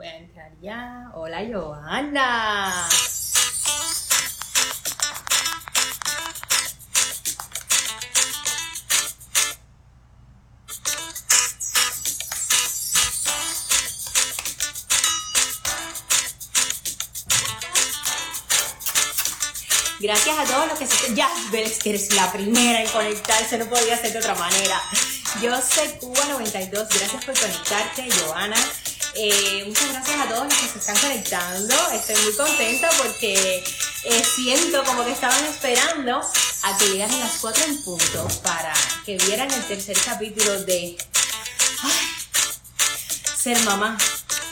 Voy a entrar ya. Hola, Joana. Gracias a todos los que se... Ya, ves que eres la primera en conectarse, no podía ser de otra manera. Yo soy Cuba 92, gracias por conectarte, Joana. Eh, muchas gracias a todos los que se están conectando. Estoy muy contenta porque eh, siento como que estaban esperando a que llegaran las cuatro en punto para que vieran el tercer capítulo de Ser mamá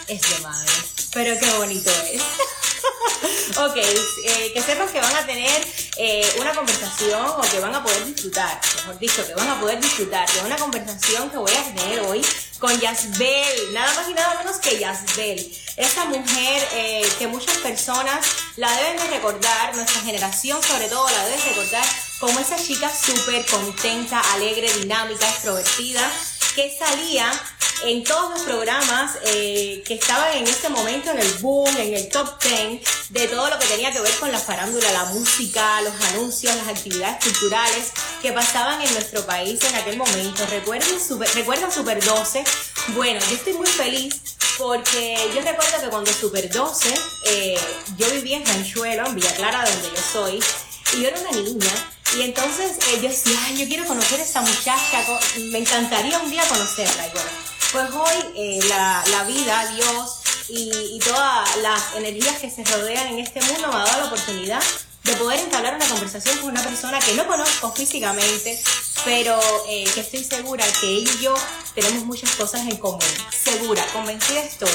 es de madre. Pero qué bonito es. ok, eh, que sepas que van a tener eh, una conversación o que van a poder disfrutar, mejor dicho, que van a poder disfrutar de una conversación que voy a tener hoy con Yasbel, nada más y nada menos que Yasbel. Esa mujer eh, que muchas personas la deben de recordar, nuestra generación sobre todo la debe recordar como esa chica súper contenta, alegre, dinámica, extrovertida, que salía en todos los programas eh, que estaban en ese momento en el boom, en el top 10 de todo lo que tenía que ver con la farándula, la música, los anuncios, las actividades culturales que pasaban en nuestro país en aquel momento. ¿Recuerdan Super, ¿recuerdan Super 12? Bueno, yo estoy muy feliz porque yo recuerdo que cuando Super 12, eh, yo vivía en Ranchuelo, en Villa Clara, donde yo soy, y yo era una niña. Y entonces eh, yo decía, ay, yo quiero conocer a esa muchacha, me encantaría un día conocerla. Y bueno, pues hoy eh, la, la, vida, Dios y, y, todas las energías que se rodean en este mundo me ha dado la oportunidad de poder entablar una conversación con una persona que no conozco físicamente, pero eh, que estoy segura que ella y yo tenemos muchas cosas en común. Segura, convencida estoy.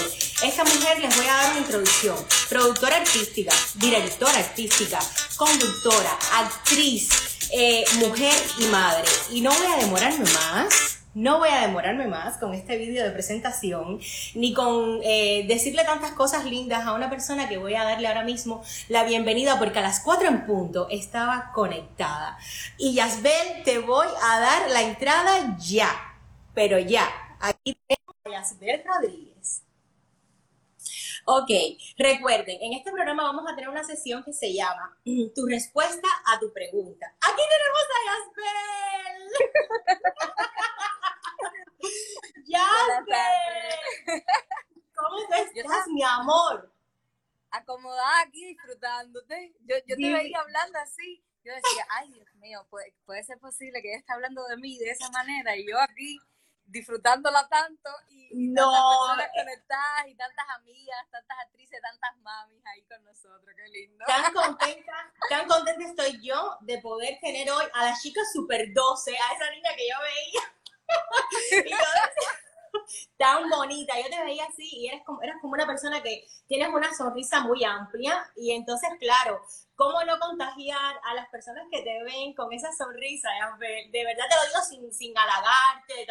Esta mujer les voy a dar una introducción. Productora artística, directora artística, conductora, actriz, eh, mujer y madre. Y no voy a demorarme más no voy a demorarme más con este vídeo de presentación, ni con eh, decirle tantas cosas lindas a una persona que voy a darle ahora mismo la bienvenida porque a las 4 en punto estaba conectada. Y Yasbel, te voy a dar la entrada ya, pero ya. Aquí tengo a Yasbel Rodríguez. Ok, recuerden, en este programa vamos a tener una sesión que se llama Tu respuesta a tu pregunta. Aquí tenemos a Yasbel. ¡Ya! ¿Cómo estás, mi amor? Acomodada aquí disfrutándote. Yo, yo te veía hablando así. Yo decía, ay, Dios mío, puede, puede ser posible que ella esté hablando de mí de esa manera y yo aquí disfrutándola tanto y, no. tantas personas conectadas y tantas amigas, tantas actrices, tantas mamis ahí con nosotros, qué lindo. Tan contenta, tan contenta estoy yo de poder tener hoy a la chica super 12, a esa niña que yo veía tan bonita, yo te veía así y eres como, eres como una persona que tienes una sonrisa muy amplia y entonces, claro, ¿cómo no contagiar a las personas que te ven con esa sonrisa? De verdad te lo digo sin, sin halagarte,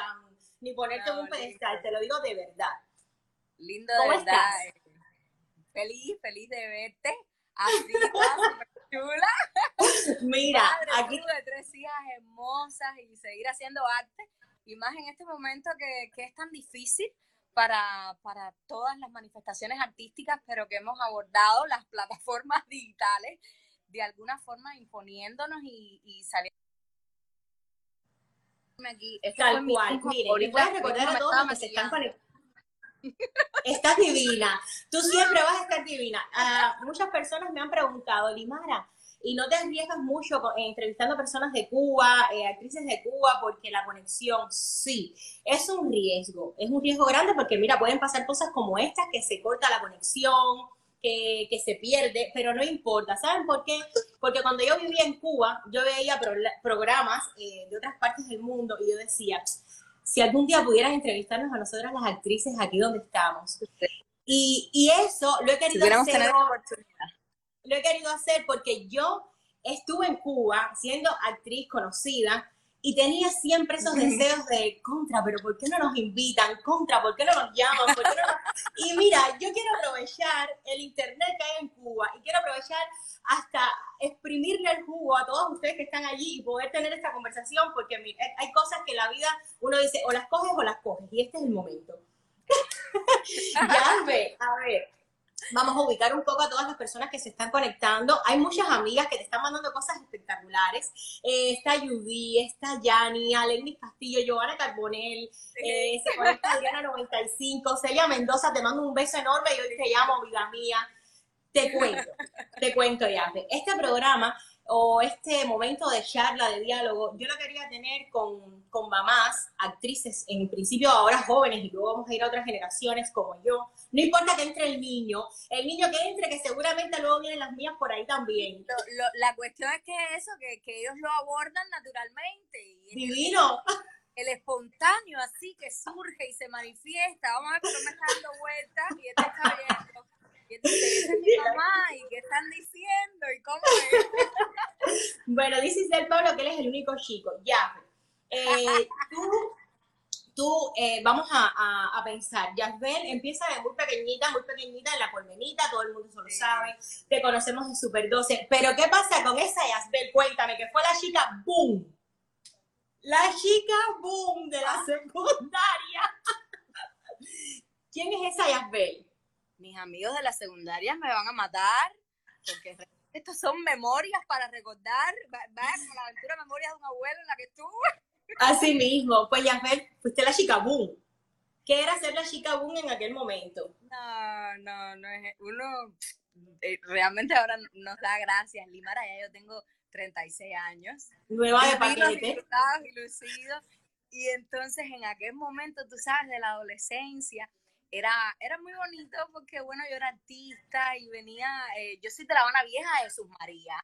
ni ponerte en un pedestal, te lo digo de verdad. Lindo de verdad. Feliz, feliz de verte. Así, chula. Mira, aquí de tres hijas hermosas y seguir haciendo arte y más en este momento que, que es tan difícil para, para, todas las manifestaciones artísticas, pero que hemos abordado las plataformas digitales de alguna forma imponiéndonos y, y saliendo aquí. Este Tal cual, miren, a recordar a todos los que se están conectando. Estás divina, tú siempre vas a estar divina. Uh, muchas personas me han preguntado, Limara, y no te arriesgas mucho eh, entrevistando personas de Cuba, eh, actrices de Cuba, porque la conexión sí, es un riesgo, es un riesgo grande porque mira, pueden pasar cosas como estas, que se corta la conexión, que, que, se pierde, pero no importa. ¿Saben por qué? Porque cuando yo vivía en Cuba, yo veía programas eh, de otras partes del mundo y yo decía, si algún día pudieran entrevistarnos a nosotras las actrices aquí donde estamos. Y, y eso lo he querido hacer lo he querido hacer porque yo estuve en Cuba siendo actriz conocida y tenía siempre esos deseos de contra, pero ¿por qué no nos invitan? Contra, ¿por qué no nos llaman? Y mira, yo quiero aprovechar el internet que hay en Cuba y quiero aprovechar hasta exprimirle el jugo a todos ustedes que están allí y poder tener esta conversación porque hay cosas que en la vida uno dice o las coges o las coges y este es el momento. ya ve, a ver, vamos a ubicar un poco a todas las personas que se están conectando. Hay muchas amigas que te están mandando cosas espectaculares. Eh, está Judy, está Yani, Alenis Castillo, Giovanna Carbonell, eh, se conecta Adriana 95, Celia Mendoza, te mando un beso enorme y hoy te llamo, vida mía. Te cuento, te cuento ya. Este programa o este momento de charla, de diálogo, yo lo quería tener con, con, mamás, actrices, en principio ahora jóvenes y luego vamos a ir a otras generaciones como yo. No importa que entre el niño, el niño que entre, que seguramente luego vienen las mías por ahí también. la cuestión es que eso, que, que ellos lo abordan naturalmente. Y Divino. El, espontáneo así que surge y se manifiesta. Vamos a ver cómo me está dando vueltas y este está viendo es mi mamá y qué están diciendo y cómo es. bueno, dice del Pablo que él es el único chico. Ya. Eh, tú, tú eh, vamos a, a, pensar, Yasbel empieza de muy pequeñita, muy pequeñita en la colmenita, todo el mundo se lo sabe, te conocemos de Super 12, pero ¿qué pasa con esa Yasbel? Cuéntame, que fue la chica boom, la chica boom de la secundaria. ¿Quién es esa Yasbel? Mis amigos de la secundaria me van a matar, porque estos son memorias para recordar, va, con la aventura memorias de un abuelo en la que estuve. Así mismo, pues ya ves, fuiste la chica boom. ¿Qué era ser la chica boom en aquel momento? No, no, no es, uno eh, realmente ahora nos da gracias, Limara, ya yo tengo 36 años. Nueva de paquete. Y lucidos, y entonces en aquel momento, tú sabes, de la adolescencia, era, era muy bonito porque, bueno, yo era artista y venía, eh, yo soy de la Habana Vieja de Jesús María,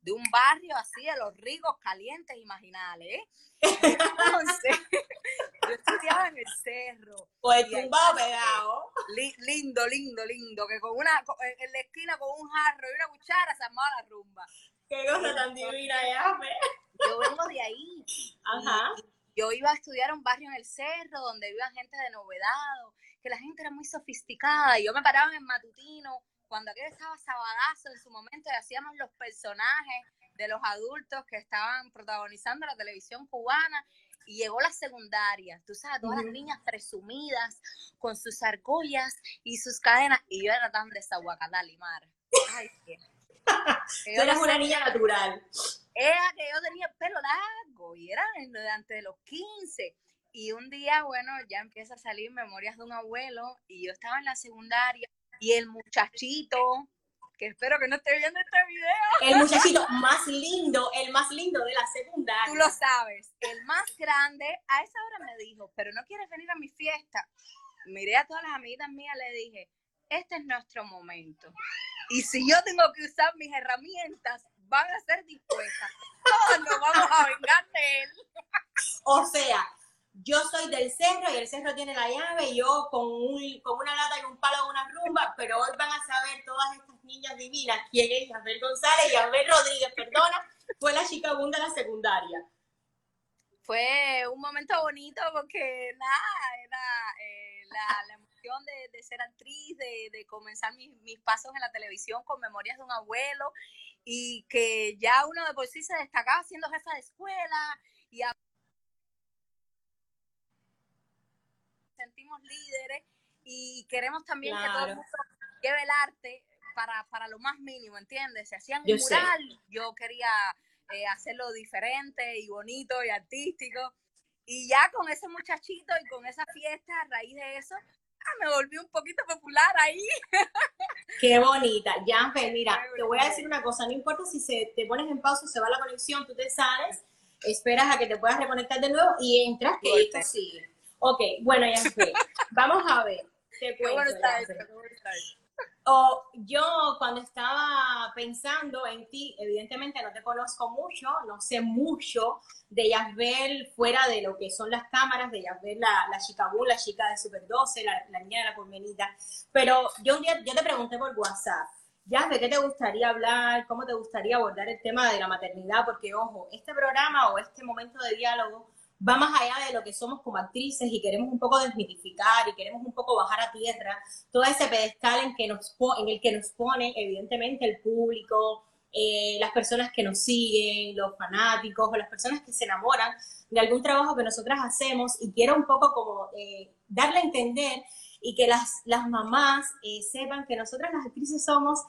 de un barrio así de los ricos, calientes y marginales. Entonces, yo estudiaba en el cerro. Pues tumbado pegado. lindo, lindo, lindo, que con una, en la esquina con un jarro y una cuchara se armaba la rumba. Qué cosa tan divina, ya, Yo vengo de ahí. Ajá. yo iba a estudiar a un barrio en el cerro donde vivían gente de novedad que la gente era muy sofisticada y yo me paraba en matutino cuando aquello estaba sabadazo en su momento y hacíamos los personajes de los adultos que estaban protagonizando la televisión cubana y llegó la secundaria, tú sabes, todas las niñas presumidas con sus argollas y sus cadenas y yo era tan desaguacatá, Limar. Ay, qué. Tú eras una niña natural. Era que yo tenía el pelo largo y era durante de los 15 y un día, bueno, ya empieza a salir Memorias de un abuelo y yo estaba en la secundaria y el muchachito, que espero que no esté viendo este video. El muchachito más lindo, el más lindo de la secundaria. Tú lo sabes, el más grande, a esa hora me dijo, pero no quieres venir a mi fiesta. Miré a todas las amigas mías, le dije, este es nuestro momento. Y si yo tengo que usar mis herramientas, van a ser dispuestas. Todos nos vamos a vengar de él. O sea, yo soy del cerro y el cerro tiene la llave y yo con, un, con una lata y un palo de una rumba, pero hoy van a saber todas estas niñas divinas quién es Yasbel González y Yasbel Rodríguez, perdona, fue la chica bunda de la secundaria. Fue un momento bonito porque nada, era eh, la, emoción de, ser actriz, de, de comenzar mis, mis, pasos en la televisión con Memorias de un abuelo y que ya uno de por sí se destacaba siendo jefa de escuela y sentimos líderes y queremos también que todo el mundo lleve el arte para, para lo más mínimo, ¿entiendes? Se hacían un mural, yo quería eh, hacerlo diferente y bonito y artístico. Y ya con ese muchachito y con esa fiesta, a raíz de eso, ah, me volví un poquito popular ahí. Qué bonita. Ya, mira, te voy a decir una cosa, no importa si se, te pones en pausa, se va la conexión, tú te sales, esperas a que te puedas reconectar de nuevo y entras, que esto sigue. Ok, bueno, ya fue. Vamos a ver. Te cuento, o yo cuando estaba pensando en ti, evidentemente no te conozco mucho, no sé mucho de Yasbel fuera de lo que son las cámaras, de Yasbel la, la chica la chica de Super 12, la, la niña de la colmenita, pero yo un día yo te pregunté por WhatsApp, Yasbel, ¿qué te gustaría hablar? ¿Cómo te gustaría abordar el tema de la maternidad? Porque, ojo, este programa o este momento de diálogo va más allá de lo que somos como actrices y queremos un poco desmitificar y queremos un poco bajar a tierra todo ese pedestal en, que nos, en el que nos pone evidentemente el público, eh, las personas que nos siguen, los fanáticos o las personas que se enamoran de algún trabajo que nosotras hacemos y quiero un poco como eh, darle a entender y que las, las mamás eh, sepan que nosotras las actrices somos,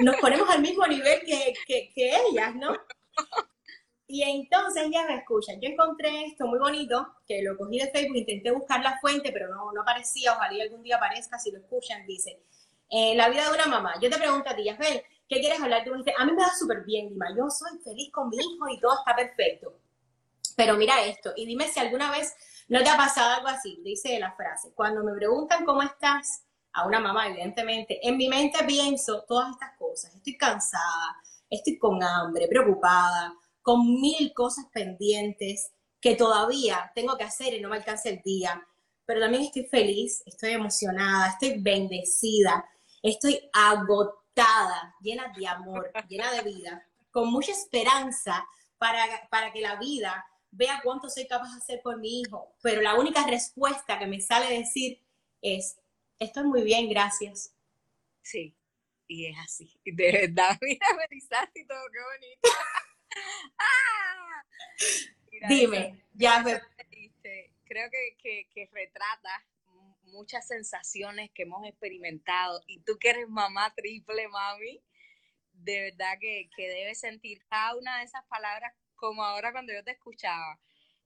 nos ponemos al mismo nivel que, que, que ellas, ¿no? Y entonces ya me escuchan. Yo encontré esto muy bonito, que lo cogí de Facebook, intenté buscar la fuente, pero no, no aparecía, ojalá algún día aparezca, si lo escuchan, dice, eh, la vida de una mamá. Yo te pregunto a ti, Yafel, ¿qué quieres hablar? Tú a mí me da súper bien, Dima, yo soy feliz con mi hijo y todo está perfecto. Pero mira esto, y dime si alguna vez no te ha pasado algo así, dice la frase, cuando me preguntan cómo estás, a una mamá, evidentemente, en mi mente pienso todas estas cosas, estoy cansada, estoy con hambre, preocupada, con mil cosas pendientes que todavía tengo que hacer y no me alcanza el día, pero también estoy feliz, estoy emocionada, estoy bendecida, estoy agotada, llena de amor, llena de vida, con mucha esperanza para, para que la vida vea cuánto soy capaz de hacer por mi hijo, pero la única respuesta que me sale decir es, estoy muy bien, gracias. Sí, y es así. De verdad, mira, y todo, qué bonito. ¡Ah! Dime, ya Creo que, que, retrata muchas sensaciones que hemos experimentado y tú que eres mamá triple, mami, de verdad que, que debes sentir cada una de esas palabras como ahora cuando yo te escuchaba.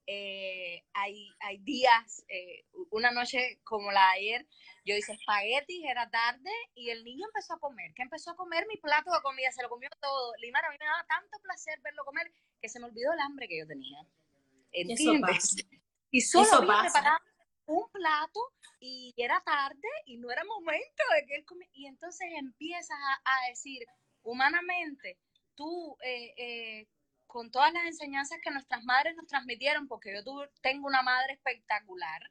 Eh, hay, hay días, eh, una noche como la de ayer, yo hice espaguetis, era tarde y el niño empezó a comer. que empezó a comer? Mi plato de comida, se lo comió todo. Limar, a mí me daba tanto placer verlo comer que se me olvidó el hambre que yo tenía. ¿Entiendes? Y solo había preparado un plato y era tarde y no era momento de que él comiera. Y entonces empiezas a, decir, humanamente, tú eh, con todas las enseñanzas que nuestras madres nos transmitieron, porque yo tengo una madre espectacular.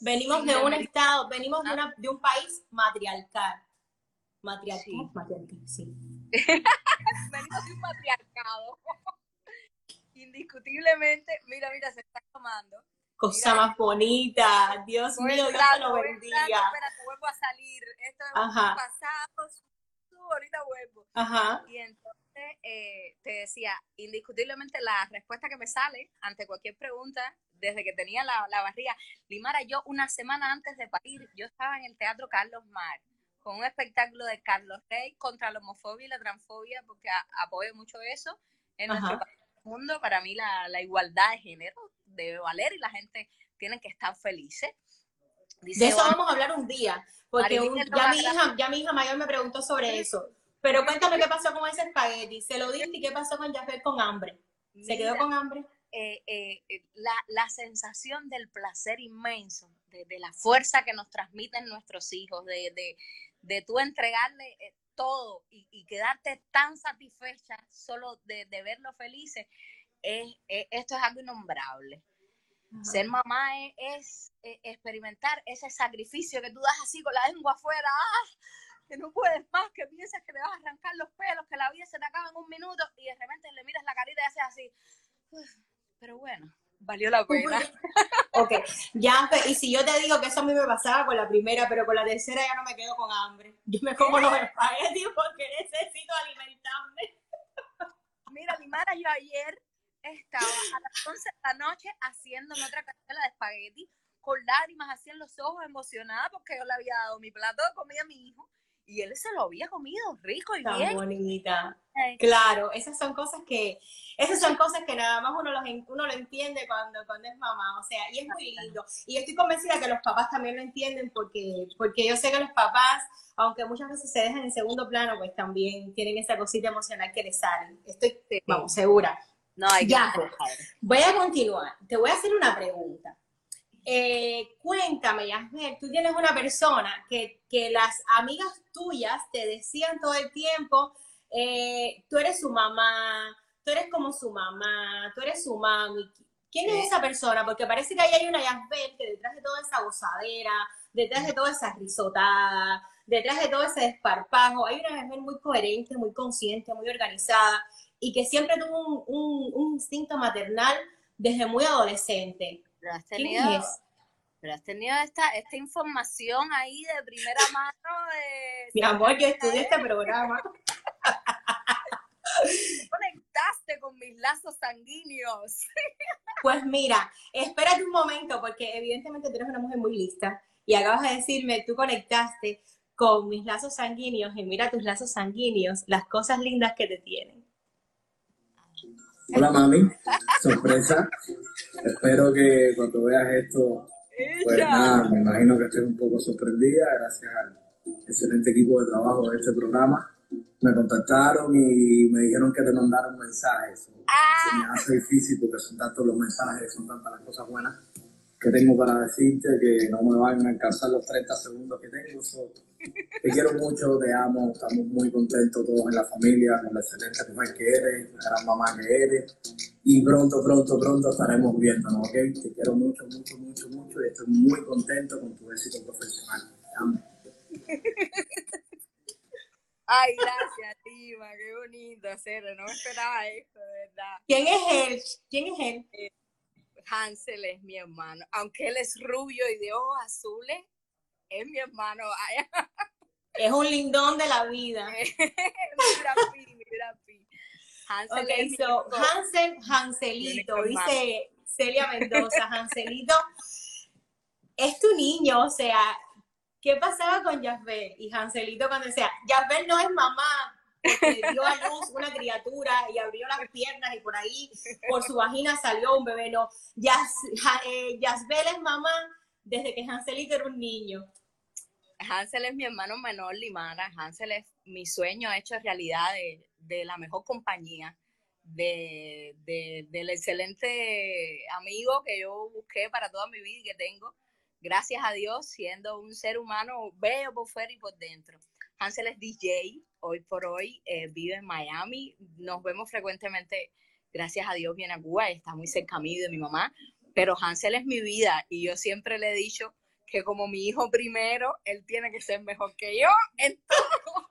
Venimos de un estado, venimos de, una, de, un país matriarcal. Matriarcal, sí. venimos de un matriarcado. Indiscutiblemente, mira, mira, se está tomando. Cosa más bonita, Dios mío, Dios te lo bendiga. Espérate, vuelvo a salir. Esto es Ajá. pasado, ahorita vuelvo. Ajá. Y entonces eh, te decía, indiscutiblemente la respuesta que me sale ante cualquier pregunta, desde que tenía la, la barriga, Limara, yo una semana antes de parir, yo estaba en el Teatro Carlos Mar, con un espectáculo de Carlos Rey contra la homofobia y la transfobia, porque apoyo mucho eso en nuestro mundo. Para mí la, la, igualdad de género debe valer y la gente tiene que estar felices. de eso vamos a hablar un día, porque ya, mi hija, ya mi hija mayor me preguntó sobre eso. Pero cuéntame qué pasó con ese espagueti. Se lo diste y qué pasó con Jafet con hambre. ¿Se quedó con hambre? Eh, eh, eh, la, la, sensación del placer inmenso, de, de, la fuerza que nos transmiten nuestros hijos, de, de, de tú entregarle todo y, y, quedarte tan satisfecha solo de, de verlos felices, es, esto es algo innombrable. Ser mamá es, es, experimentar ese sacrificio que tú das así con la lengua afuera. ¡ah! Que no puedes más, que piensas que le vas a arrancar los pelos, que la vida se te acaba en un minuto y de repente le miras la carita y haces así. Pero bueno, valió la pena. ok, ya, y si yo te digo que eso a mí me pasaba con la primera, pero con la tercera ya no me quedo con hambre. Yo me como los espaguetis porque necesito alimentarme. Mira, mi madre, yo ayer estaba a las 11 de la noche haciéndome otra cazuela de espagueti con lágrimas así en los ojos, emocionada porque yo le había dado mi plato de comida a mi hijo y él se lo había comido rico y Tan bien. bonita. Claro, esas son cosas que, esas son cosas que nada más uno, los, uno lo entiende cuando, cuando es mamá, o sea, y es muy lindo. Y estoy convencida que los papás también lo entienden porque, porque yo sé que los papás, aunque muchas veces se dejan en segundo plano, pues también tienen esa cosita emocional que les sale. Estoy, vamos, segura. No, hay ya, pues, voy a continuar. Te voy a hacer una pregunta. Eh, cuéntame, Yasmer, tú tienes una persona que, que, las amigas tuyas te decían todo el tiempo, eh, tú eres su mamá, tú eres como su mamá, tú eres su mami. ¿Quién es esa persona? Porque parece que ahí hay una Yasmer que detrás de toda esa gozadera, detrás de toda esa risotada, detrás de todo ese desparpajo, hay una Yasmer muy coherente, muy consciente, muy organizada y que siempre tuvo un, un instinto maternal desde muy adolescente. Pero has tenido, pero has tenido esta, esta información ahí de primera mano. De, Mi amor, yo estudié este programa. Conectaste con mis lazos sanguíneos. Pues mira, espérate un momento, porque evidentemente tú eres una mujer muy lista. y acabas de decirme, tú conectaste con mis lazos sanguíneos y mira tus lazos sanguíneos, las cosas lindas que te tienen. Hola mami, sorpresa. Espero que cuando veas esto, pues nada, me imagino que estés un poco sorprendida gracias al excelente equipo de trabajo de este programa. Me contactaron y me dijeron que te mandaron mensajes. Se me hace difícil porque son tantos los mensajes, son tantas las cosas buenas que tengo para decirte que no me van a alcanzar los 30 segundos que tengo. Te quiero mucho, te amo, estamos muy contentos todos en la familia, con la excelente mujer que eres, la gran mamá que eres. Y pronto, pronto, pronto estaremos viéndonos, ¿ok? Te quiero mucho, mucho, mucho, mucho y estoy muy contento con tu éxito profesional. Te amo. Ay, gracias, Tima, qué bonito hacerlo, no me esperaba esto, de verdad. ¿Quién es él? ¿Quién es él? Eh, Hansel es mi hermano, aunque él es rubio y de ojos azules, es mi hermano. Es un lindón de la vida. mira, mira, Hansel, okay, so, Hansel, Hanselito, dice Celia Mendoza, Hanselito, es tu niño, o sea, ¿qué pasaba con Jasbel y Hanselito cuando decía, Jasbel no es mamá, porque dio a luz una criatura y abrió las piernas y por ahí, por su vagina salió un bebé. No, eh, Yasbel es mamá desde que Hanselito era un niño. Hansel es mi hermano menor, Limara. Hansel es mi sueño hecho realidad de, la mejor compañía, de, del excelente amigo que yo busqué para toda mi vida y que tengo, gracias a Dios, siendo un ser humano bello por fuera y por dentro. Hansel es DJ, hoy por hoy eh, vive en Miami, nos vemos frecuentemente, gracias a Dios viene a Cuba, está muy cerca a mí de mi mamá, pero Hansel es mi vida y yo siempre le he dicho que como mi hijo primero, él tiene que ser mejor que yo en todo.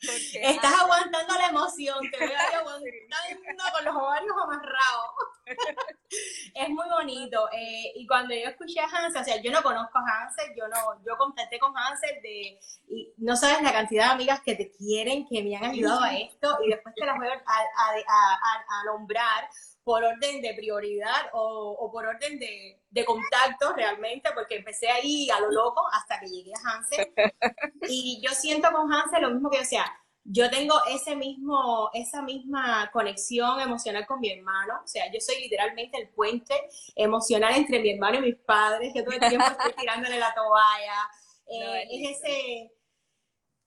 Estás aguantando la emoción, te veo aguantando con los ovarios amarrados. es muy bonito. Eh, y cuando yo escuché a Hansel, o sea, yo no conozco a Hansel, yo no, yo contacté con Hansel de, y no sabes la cantidad de amigas que te quieren, que me han ayudado a esto, y después te las voy a, a, a nombrar por orden de prioridad o, o por orden de, de, contacto realmente, porque empecé ahí a lo loco hasta que llegué a Hansel. Y yo siento con Hansel lo mismo que, o sea, yo tengo ese mismo, esa misma conexión emocional con mi hermano, o sea, yo soy literalmente el puente emocional entre mi hermano y mis padres, yo todo el tiempo estoy tirándole la toalla, eh, es ese,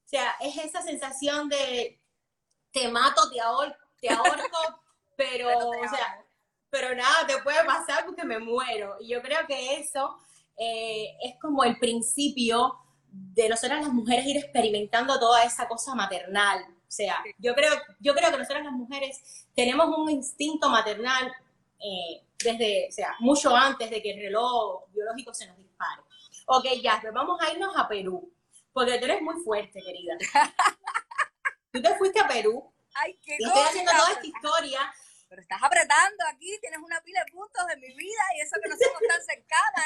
o sea, es esa sensación de te mato, te ahorco, te ahorco pero, o sea, pero nada te puede pasar porque me muero. Y yo creo que eso eh, es como el principio de nosotras las mujeres ir experimentando toda esa cosa maternal. O sea, yo creo, yo creo que nosotras las mujeres tenemos un instinto maternal eh, desde, o sea, mucho antes de que el reloj biológico se nos dispare. Ok, ya, vamos a irnos a Perú, porque tú eres muy fuerte, querida. Tú te fuiste a Perú. Ay, qué y estoy haciendo toda esta historia pero estás apretando aquí, tienes una pila de puntos de mi vida y eso que no somos tan cercanas,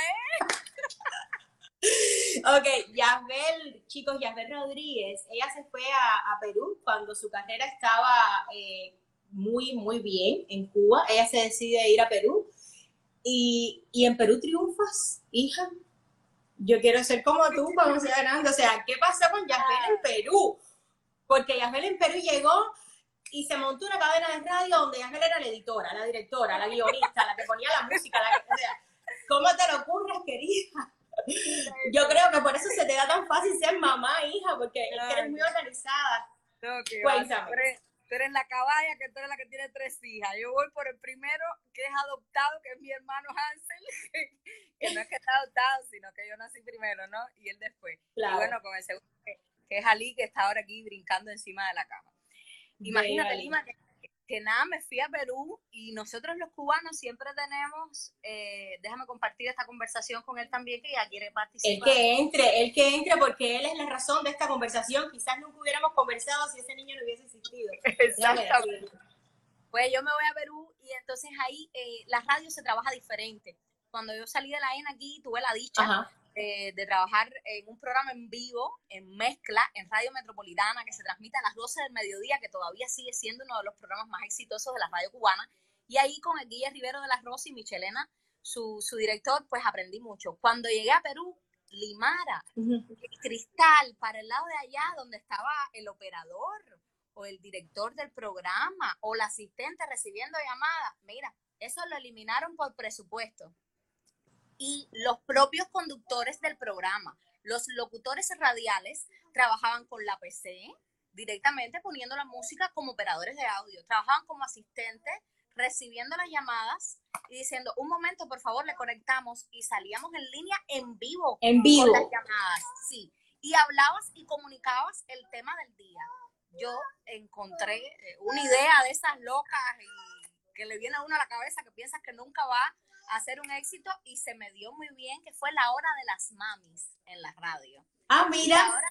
¿eh? ok, Yasbel, chicos, Yasbel Rodríguez, ella se fue a, Perú cuando su carrera estaba eh, muy, muy bien en Cuba. Ella se decide ir a Perú y, y en Perú triunfas, hija. Yo quiero ser como tú cuando siga ganando. O sea, ¿qué pasó con Yasbel en Perú? Porque Yasbel en Perú llegó y se montó una cadena de radio donde Ángel era la editora, la directora, la guionista, la que ponía la música, la o sea, ¿cómo te lo ocurres, querida? Yo creo que por eso se te da tan fácil ser mamá, hija, porque eres muy organizada. No, que Cuéntame. Tú eres, la caballa, que tú eres la que tiene tres hijas. Yo voy por el primero, que es adoptado, que es mi hermano Hansel, que, no es que está adoptado, sino que yo nací primero, ¿no? Y él después. Y bueno, con el segundo, que es Ali, que está ahora aquí brincando encima de la cama. Imagínate, Lima, que, nada, me fui a Perú y nosotros los cubanos siempre tenemos, eh, déjame compartir esta conversación con él también, que ya quiere participar. El que entre, el que entre, porque él es la razón de esta conversación. Quizás nunca hubiéramos conversado si ese niño no hubiese existido. Exactamente. Pues yo me voy a Perú y entonces ahí eh, la radio se trabaja diferente. Cuando yo salí de la ENA aquí, tuve la dicha eh, de trabajar en un programa en vivo, en mezcla, en Radio Metropolitana, que se transmite a las 12 del mediodía, que todavía sigue siendo uno de los programas más exitosos de la radio cubana. Y ahí con el Guille Rivero de la Rosa y Michelena, su, su director, pues aprendí mucho. Cuando llegué a Perú, limara el cristal para el lado de allá donde estaba el operador o el director del programa o la asistente recibiendo llamadas. Mira, eso lo eliminaron por presupuesto. Y los propios conductores del programa, los locutores radiales, trabajaban con la PC directamente poniendo la música como operadores de audio. Trabajaban como asistentes recibiendo las llamadas y diciendo, un momento, por favor, le conectamos y salíamos en línea en vivo. En vivo. Con las llamadas, sí. Y hablabas y comunicabas el tema del día. Yo encontré eh, una idea de esas locas y que le viene a uno a la cabeza que piensas que nunca va a ser un éxito y se me dio muy bien, que fue la hora de las mamis en la radio. Ah, mira.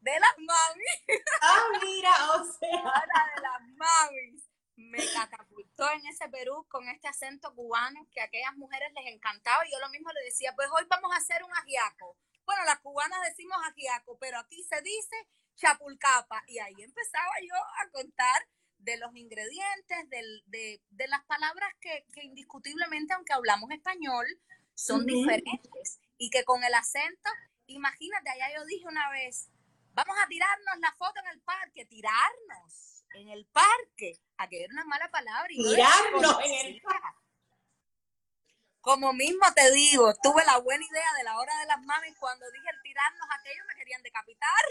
de las mamis. Ah, mira, o sea. La hora de las mamis me catapultó en ese Perú con este acento cubano que a aquellas mujeres les encantaba y yo lo mismo le decía, pues hoy vamos a hacer un ajiaco. Bueno, las cubanas decimos ajiaco, pero aquí se dice chapulcapa y ahí empezaba yo a contar de los ingredientes, de, las palabras que, indiscutiblemente, aunque hablamos español, son diferentes y que con el acento, imagínate, allá yo dije una vez, vamos a tirarnos la foto en el parque, tirarnos en el parque, a que era una mala palabra. Y Tirarnos en el parque. Como mismo te digo, tuve la buena idea de la hora de las mamis cuando dije el tirarnos aquellos me querían decapitar.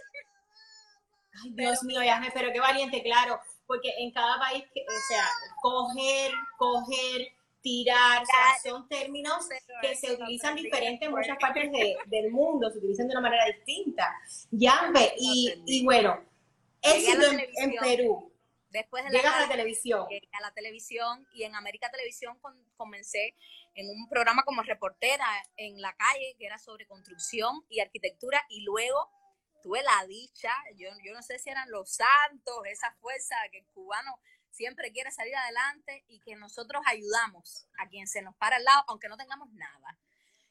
Ay, Dios mío, ya pero qué valiente, claro, porque en cada país, o sea, coger, coger, tirar, o sea, son términos que se utilizan diferente en muchas partes del mundo, se utilizan de una manera distinta. Ya, y, y bueno, éxito en, Perú. Después de la, a la televisión. a la televisión y en América Televisión comencé en un programa como reportera en la calle que era sobre construcción y arquitectura y luego tuve la dicha, yo, yo no sé si eran los santos, esa fuerza que el cubano siempre quiere salir adelante y que nosotros ayudamos a quien se nos para al lado, aunque no tengamos nada.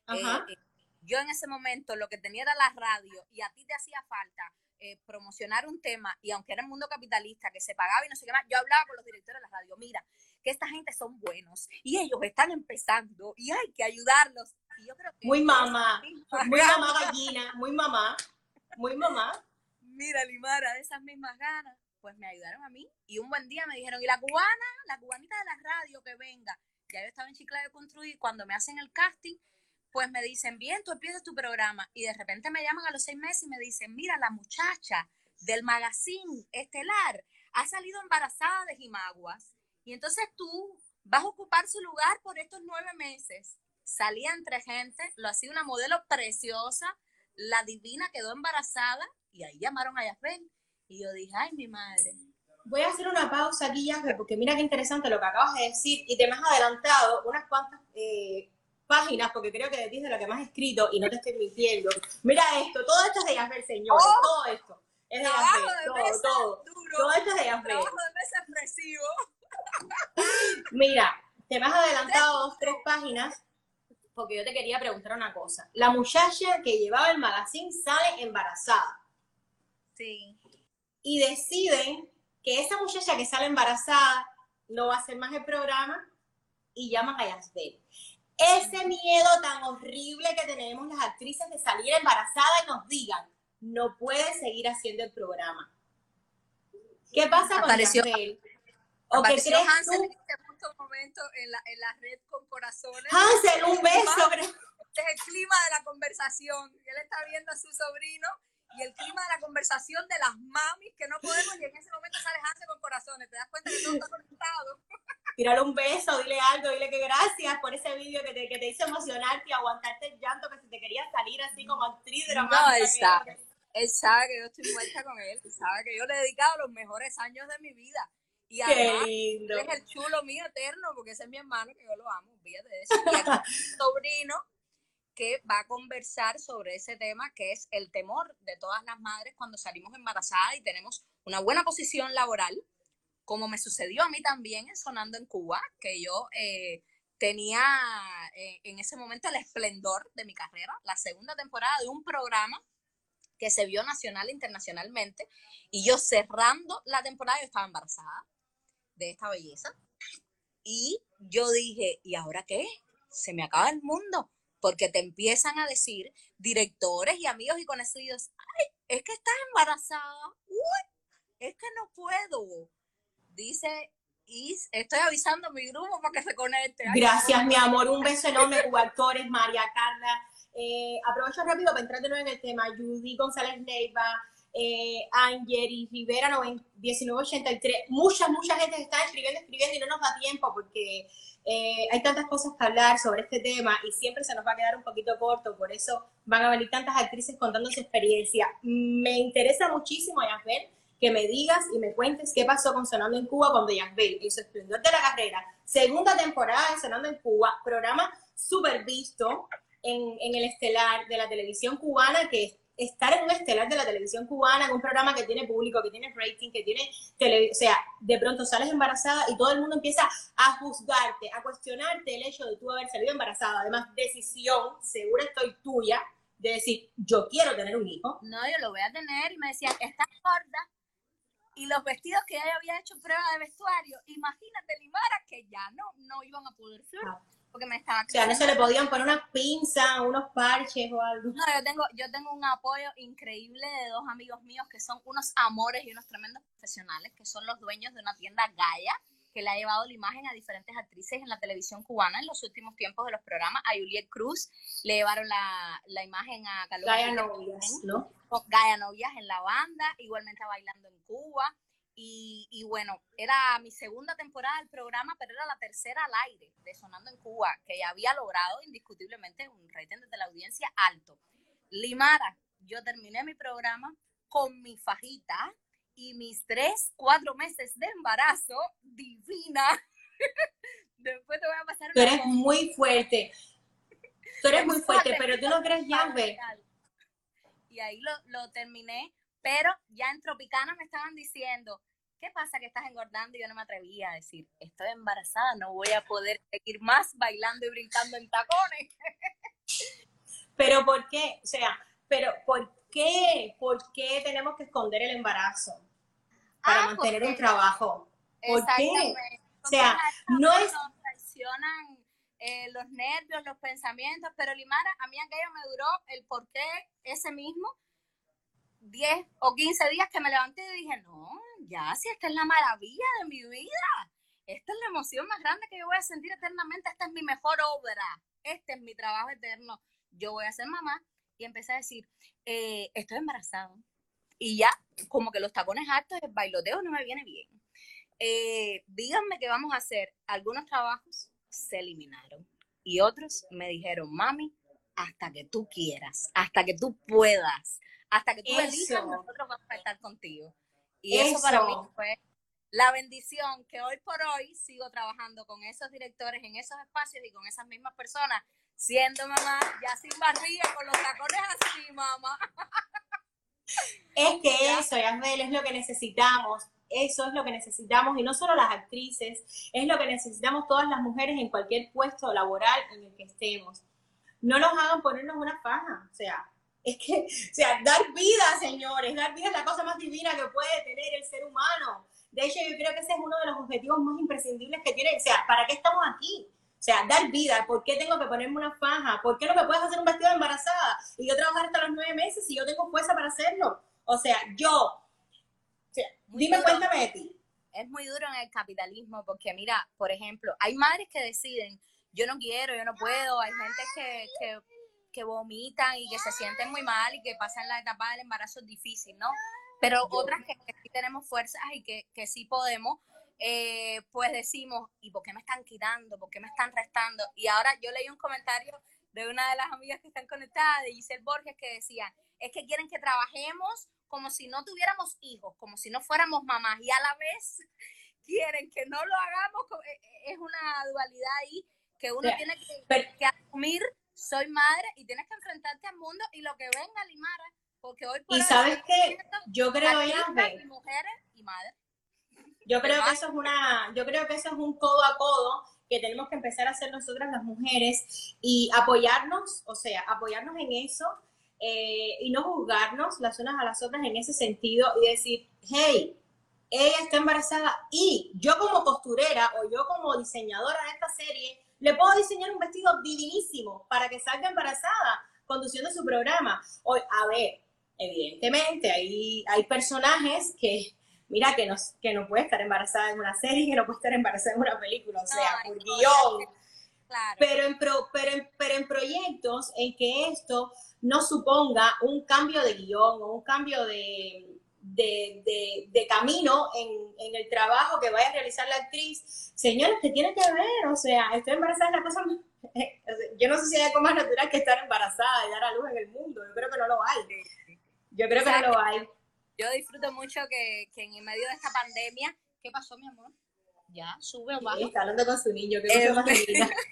Eh, eh, yo en ese momento lo que tenía era la radio y a ti te hacía falta eh, promocionar un tema y aunque era el mundo capitalista que se pagaba y no sé qué más, yo hablaba con los directores de la radio, mira, que esta gente son buenos y ellos están empezando y hay que ayudarlos. Y yo creo que muy mamá, muy mamá gallina, muy mamá, muy mamá. Mira, Limara, de esas mismas ganas, pues me ayudaron a mí y un buen día me dijeron, y la cubana, la cubanita de la radio que venga. Ya yo estaba en Chicla de Construir, cuando me hacen el casting, pues me dicen, bien, tú empiezas tu programa. Y de repente me llaman a los seis meses y me dicen, mira, la muchacha del magazine estelar ha salido embarazada de Jimaguas. Y entonces tú vas a ocupar su lugar por estos nueve meses. Salía entre gente, lo hacía una modelo preciosa, la divina quedó embarazada y ahí llamaron a Yafel. Y yo dije, ay, mi madre. Voy a hacer una pausa aquí, Yafel, porque mira qué interesante lo que acabas de decir y te me has adelantado unas cuantas eh, páginas, porque creo que de ti es de lo que más he escrito y no te estoy mintiendo. Mira esto, todo esto es de Yasbel, señores, oh, todo esto. Es de Yasbel, todo, todo. Todo esto es de Yasbel. Mira, te me has adelantado dos, tres páginas, porque yo te quería preguntar una cosa. La muchacha que llevaba el magazine sale embarazada. Sí. Y deciden que esa muchacha que sale embarazada no va a hacer más el programa y llaman a Yasbel ese miedo tan horrible que tenemos las actrices de salir embarazada y nos digan, no puede seguir haciendo el programa. ¿Qué pasa con Yasbel? ¿O qué crees Hansel en momento en la, en la red con corazones. Hansel, un beso. Es el clima de la conversación. Él está viendo a su sobrino y el clima de la conversación de las mamis que no podemos y en ese momento sale Hansel con corazones. ¿Te das cuenta que todo está conectado? Tírale un beso, dile algo, dile que gracias por ese vídeo que te, que te hizo emocionarte y aguantarte el llanto que se te quería salir así como actriz dramática. No, sabe, él sabe que yo estoy muerta con él, él sabe que yo le he dedicado los mejores años de mi vida. Y además, lindo. es el chulo mío eterno, porque ese es mi hermano, que yo lo amo, de eso. Y aquí un sobrino que va a conversar sobre ese tema, que es el temor de todas las madres cuando salimos embarazadas y tenemos una buena posición laboral, como me sucedió a mí también en Sonando en Cuba, que yo eh, tenía eh, en ese momento el esplendor de mi carrera, la segunda temporada de un programa que se vio nacional e internacionalmente, y yo cerrando la temporada, yo estaba embarazada de esta belleza, y yo dije, ¿y ahora qué? Se me acaba el mundo, porque te empiezan a decir directores y amigos y conocidos, ay, es que estás embarazada, uy, es que no puedo. Dice y estoy avisando a mi grupo para que se conecte. Gracias, mi amor. Un beso enorme, actores, María Carla. Eh, aprovecho rápido para entrar de nuevo en el tema. Judy González Leiva, eh, Angeli Rivera 1983. Mucha, mucha gente está escribiendo, escribiendo y no nos da tiempo porque eh, hay tantas cosas que hablar sobre este tema y siempre se nos va a quedar un poquito corto. Por eso van a venir tantas actrices contando su experiencia. Me interesa muchísimo, ver que me digas y me cuentes qué pasó con Sonando en Cuba Bell en su esplendor de la carrera. Segunda temporada de Sonando en Cuba, programa súper visto en, en, el estelar de la televisión cubana, que estar en un estelar de la televisión cubana, en un programa que tiene público, que tiene rating, que tiene tele, o sea, de pronto sales embarazada y todo el mundo empieza a juzgarte, a cuestionarte el hecho de tú haber salido embarazada. Además, decisión, segura estoy tuya, de decir, yo quiero tener un hijo. No, yo lo voy a tener y me decían, estás gorda, y los vestidos que ella había hecho prueba de vestuario, imagínate, Limara, que ya no, no iban a poder ser. Ah. Porque me estaba O sea, no se le podían poner unas pinzas, unos parches o algo. No, yo tengo, yo tengo un apoyo increíble de dos amigos míos que son unos amores y unos tremendos profesionales, que son los dueños de una tienda Gaia, que le ha llevado la imagen a diferentes actrices en la televisión cubana en los últimos tiempos de los programas. A Juliet Cruz le llevaron la, la imagen a Carlos Gaia Novias, ¿no? Gaia Novias en la banda, igualmente bailando en Cuba. Y, y, bueno, era mi segunda temporada del programa, pero era la tercera al aire de Sonando en Cuba, que había logrado indiscutiblemente un rating de la audiencia alto. Limara, yo terminé mi programa con mi fajita y mis tres, cuatro meses de embarazo divina. Después te voy a pasar. Tú eres muy fuerte. Tú eres muy fuerte, pero tú no crees ya, Y ahí lo, lo terminé pero ya en Tropicana me estaban diciendo, ¿qué pasa que estás engordando? Y yo no me atrevía a decir, estoy embarazada, no voy a poder seguir más bailando y brincando en tacones. Pero ¿por qué? O sea, pero ¿por qué? ¿Por qué tenemos que esconder el embarazo? Para ah, mantener un trabajo. ¿Por qué? O sea, no es... traicionan eh, los nervios, los pensamientos, pero Limara, a mí aquello me duró el por qué ese mismo, 10 o 15 días que me levanté y dije, no, ya, si esta es la maravilla de mi vida, esta es la emoción más grande que yo voy a sentir eternamente, esta es mi mejor obra, este es mi trabajo eterno, yo voy a ser mamá. Y empecé a decir, eh, estoy embarazada. Y ya, como que los tacones altos, el bailoteo no me viene bien. Eh, díganme qué vamos a hacer. Algunos trabajos se eliminaron y otros me dijeron, mami, hasta que tú quieras, hasta que tú puedas hasta que tú elijas, nosotros vamos a estar contigo. Y eso. para mí fue la bendición que hoy por hoy sigo trabajando con esos directores en esos espacios y con esas mismas personas, siendo mamá ya sin barriga, con los tacones así, mamá. Es que eso, Yasmel, es lo que necesitamos. Eso es lo que necesitamos, y no solo las actrices, es lo que necesitamos todas las mujeres en cualquier puesto laboral en el que estemos. No nos hagan ponernos una faja, o sea, es que, o sea, dar vida, señores, dar vida es la cosa más divina que puede tener el ser humano. De hecho, yo creo que ese es uno de los objetivos más imprescindibles que tiene. O sea, ¿para qué estamos aquí? O sea, dar vida. ¿Por qué tengo que ponerme una faja? ¿Por qué no me puedes hacer un vestido de embarazada? Y yo trabajar hasta los nueve meses y yo tengo fuerza para hacerlo. O sea, yo. O sea, dime, cuéntame de ti. Es muy duro en el capitalismo porque, mira, por ejemplo, hay madres que deciden, yo no quiero, yo no puedo. Hay gente que, que que vomitan y que se sienten muy mal y que pasan la etapa del embarazo difícil, ¿no? Pero otras que, sí tenemos fuerzas y que, que sí podemos, eh, pues decimos, ¿y por qué me están quitando? ¿Por qué me están restando? Y ahora yo leí un comentario de una de las amigas que están conectadas, de Giselle Borges, que decía, es que quieren que trabajemos como si no tuviéramos hijos, como si no fuéramos mamás, y a la vez quieren que no lo hagamos, e, e, es una dualidad ahí que uno tiene que, que asumir soy madre y tienes que enfrentarte al mundo y lo que venga, Limara, porque hoy por Y sabes que yo creo ya mujeres y madres. Yo creo que eso es una, yo creo que eso es un codo a codo que tenemos que empezar a hacer nosotras las mujeres y apoyarnos, o sea, apoyarnos en eso eh, y no juzgarnos las unas a las otras en ese sentido y decir, hey, ella está embarazada y yo como costurera o yo como diseñadora de esta serie le puedo diseñar un vestido divinísimo para que salga embarazada conduciendo su programa. Hoy, a ver, evidentemente hay, hay personajes que, mira, que, nos, que no puede estar embarazada en una serie, que no puede estar embarazada en una película, o sea, por guion. Pero, en pero, en, pero en proyectos en que esto no suponga un cambio de guion o un cambio de, de, de, camino en, en, el trabajo que vaya a realizar la actriz, señores, que tiene que ver, o sea, estoy embarazada es la cosa yo no sé si hay algo más natural que estar embarazada y dar a luz en el mundo, yo creo que no lo hay. Yo creo que no lo hay. Yo disfruto mucho que, que en medio de esta pandemia, ¿qué pasó, mi amor? Ya, sube o baja. está hablando con su niño, ¿qué pasó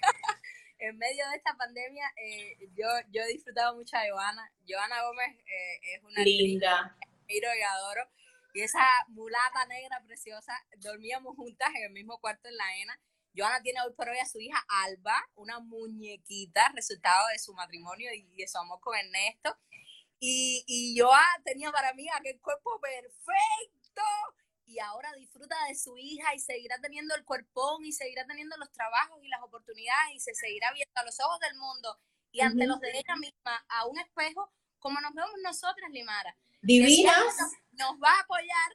en medio de esta pandemia, eh, yo, yo he disfrutado mucho a Joana. Joana Gómez eh, es una linda. Miro y adoro. Y esa mulata negra preciosa, dormíamos juntas en el mismo cuarto en la ENA. Joana tiene hoy por hoy a su hija Alba, una muñequita, resultado de su matrimonio y de su amor con Ernesto. Y, y yo tenía para mí aquel cuerpo perfecto y ahora disfruta de su hija y seguirá teniendo el cuerpón y seguirá teniendo los trabajos y las oportunidades y se seguirá viendo a los ojos del mundo y ante los de ella misma a un espejo como nos vemos nosotras, Limara. Divinas. Nos va a apoyar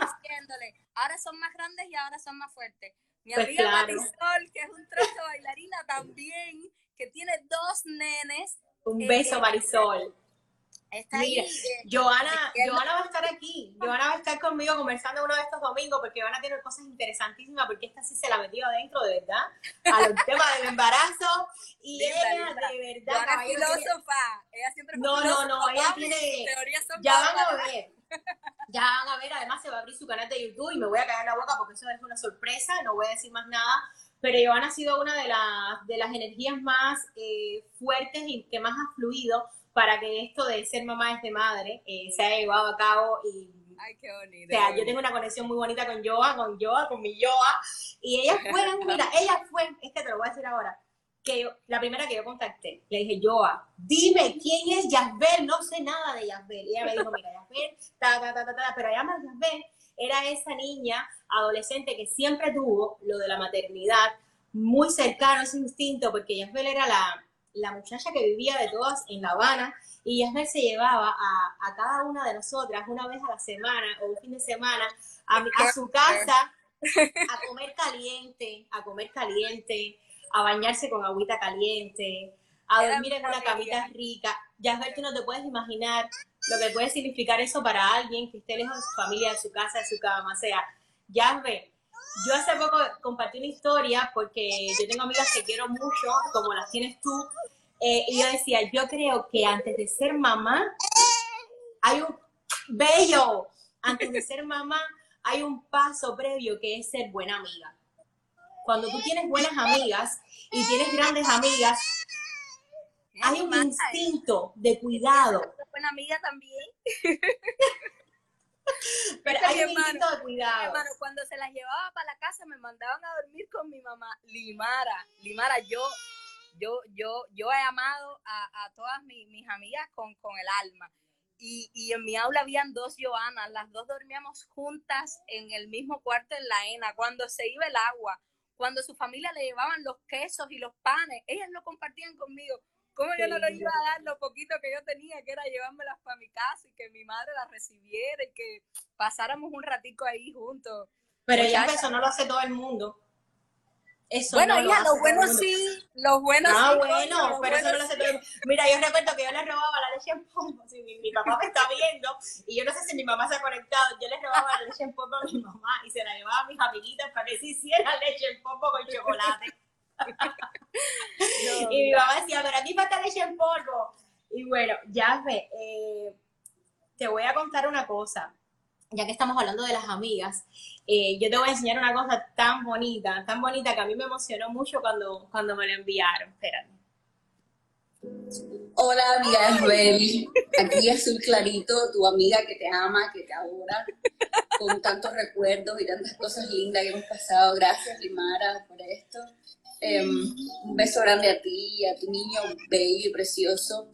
diciéndole, ahora son más grandes y ahora son más fuertes. Mi pues amiga Marisol, que es un trozo bailarina también, que tiene dos nenes. Un beso, eh, Marisol. Está Mira, Joana, Joana va a estar aquí. Joana va a estar conmigo conversando uno de estos domingos porque Joana tiene cosas interesantísimas porque esta sí se la metió adentro de verdad a los temas del embarazo y ella de verdad. Joana es filósofa. Ella siempre fue No, no, no, ella tiene. Ya van a ver. Ya van a ver, además se va a abrir su canal de YouTube y me voy a caer en la boca porque eso es una sorpresa, no voy a decir más nada. Pero Joana ha sido una de las, de las energías más eh, fuertes y que más ha fluido para que esto de ser mamá desde madre eh, se haya llevado a cabo y Ay, qué bonito. O sea, yo tengo una conexión muy bonita con Joa, con Joa, con mi Joa. Y ella fue, mira, ella fue, es que te lo voy a decir ahora, que la primera que yo contacté, le dije, Joa, dime quién es Yasbel, no sé nada de Yasbel. Y ella me dijo, mira, Yasbel, ta, ta, ta, ta, ta, pero además Yasbel era esa niña adolescente que siempre tuvo lo de la maternidad muy cercano, ese instinto, porque Yasbel era la, la muchacha que vivía de todas en La Habana y Yasmel se llevaba a, cada una de nosotras una vez a la semana o un fin de semana a, su casa a comer caliente, a comer caliente, a bañarse con agüita caliente, a dormir en una camita rica. Yasmel, tú no te puedes imaginar lo que puede significar eso para alguien que esté lejos de su familia, de su casa, de su cama. O sea, Yasmel, yo hace poco compartí una historia porque yo tengo amigas que quiero mucho, como las tienes tú, eh, y yo decía, yo creo que antes de ser mamá, hay un bello, antes de ser mamá, hay un paso previo que es ser buena amiga. Cuando tú tienes buenas amigas y tienes grandes amigas, hay un instinto de cuidado. Buena amiga también. Pero hay un instinto de cuidado. hermano, cuando se las llevaba para la casa, me mandaban a dormir con mi mamá. Limara, Limara, yo yo, yo, yo he amado a, todas mis amigas con, el alma. Y, en mi aula habían dos Joanas, las dos dormíamos juntas en el mismo cuarto en la ENA, cuando se iba el agua, cuando su familia le llevaban los quesos y los panes, ellas lo compartían conmigo. ¿Cómo yo no le iba a dar lo poquito que yo tenía, que era llevármelas para mi casa y que mi madre las recibiera y que pasáramos un ratico ahí juntos? Pero ya eso no lo hace todo el mundo. Bueno, hija, lo, bueno sí, los buenos ah, bueno, pero eso no lo hace todo Mira, yo recuerdo que yo le robaba la leche en polvo, si mi, papá me está viendo, y yo no sé si mi mamá se ha conectado, yo le robaba la leche en polvo a mi mamá y se la llevaba a mis amiguitas para que se hiciera leche en polvo con chocolate. y mi mamá decía, pero aquí falta leche en polvo. Y bueno, ya ve, eh, te voy a contar una cosa ya que estamos hablando de las amigas, eh, yo te voy a enseñar una cosa tan bonita, tan bonita que a mí me emocionó mucho cuando, cuando me lo enviaron. Espérate. Hola, amiga Esbel. Aquí Azul Clarito, tu amiga que te ama, que te adora, con tantos recuerdos y tantas cosas lindas que hemos pasado. Gracias, Limara, por esto. Em, un beso grande a ti, a tu niño bello y precioso.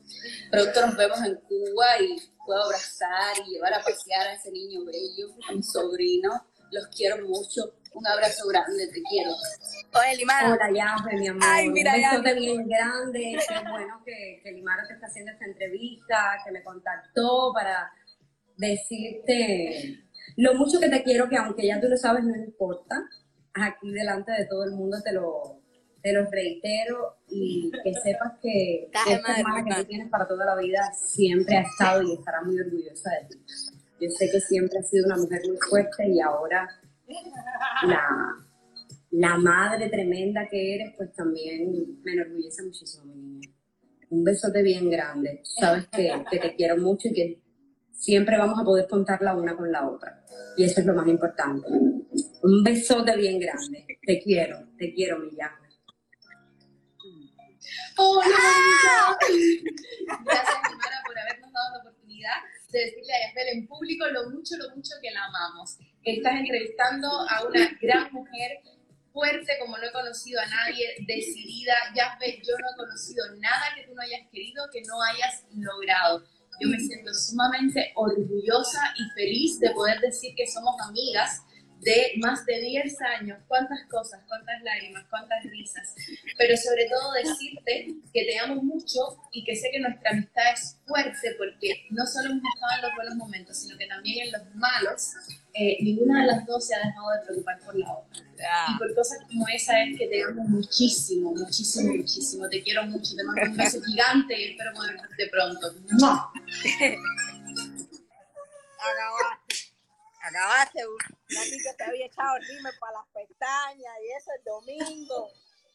Pronto nos vemos en Cuba y puedo abrazar y llevar a pasear a ese niño bello, a mi sobrino. Los quiero mucho. Un abrazo grande, te quiero. Oye, Limara. Hola, Yasme, mi amor. Ay, mira, Un besote Yasme. bien grande. Qué bueno que, que Limara te está haciendo esta entrevista, que me contactó para decirte lo mucho que te quiero, que aunque ya tú lo sabes, no importa. Aquí delante de todo el mundo te lo, te lo reitero y que sepas que esta hermana que tú tienes para toda la vida siempre ha estado y estará muy orgullosa de ti. Yo sé que siempre has sido una mujer muy fuerte y ahora la, la madre tremenda que eres, pues también me enorgullece muchísimo, mi niña. Un besote bien grande. Sabes que, que te quiero mucho y que siempre vamos a poder contar la una con la otra. Y eso es lo más importante. Un besote bien grande. Te quiero, te quiero, mi Hola, Gracias, Mara, por habernos dado la oportunidad de decirle a Yasbel en público lo mucho, lo mucho que la amamos. Estás entrevistando a una gran mujer fuerte como no he conocido a nadie, decidida. Yasbel, yo no he conocido nada que tú no hayas querido, que no hayas logrado. Yo me siento sumamente orgullosa y feliz de poder decir que somos amigas de más de 10 años, cuántas cosas, cuántas lágrimas, cuántas risas, pero sobre todo decirte que te amo mucho y que sé que nuestra amistad es fuerte porque no solo hemos estado en los buenos momentos, sino que también en los malos, eh, ninguna de las dos se ha dejado de preocupar por la otra. Y por cosas como esa es que te amo muchísimo, muchísimo, muchísimo. Te quiero mucho, te mando un beso gigante y espero poder verte pronto. ¡Mua! Acabaste. Una que te había echado rímel para las pestañas y eso el domingo.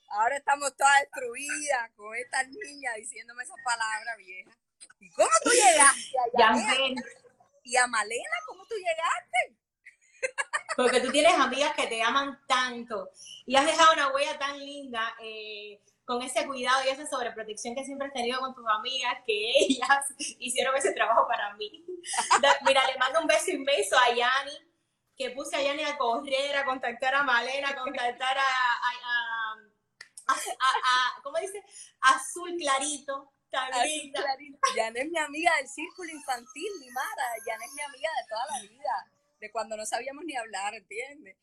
Ahora estamos todas destruidas con estas niñas diciéndome esas palabras viejas. ¿Y cómo tú llegaste allá? ¿Y a Malena cómo tú llegaste? porque tú tienes amigas que te aman tanto y has dejado una huella tan linda eh, con ese cuidado y esa sobreprotección que siempre has tenido con tus amigas, que ellas hicieron ese trabajo para mí. Mira, le mando un beso inmenso a Yani, que puse a Yani a correr, a contactar a Malena, a contactar a, a, a- a- a- a- ¿cómo dice? Azul Clarito, tan linda. clarito. Jan es mi amiga del círculo infantil, Limara. Jan es mi amiga de toda la vida, de cuando no sabíamos ni hablar, ¿entiendes?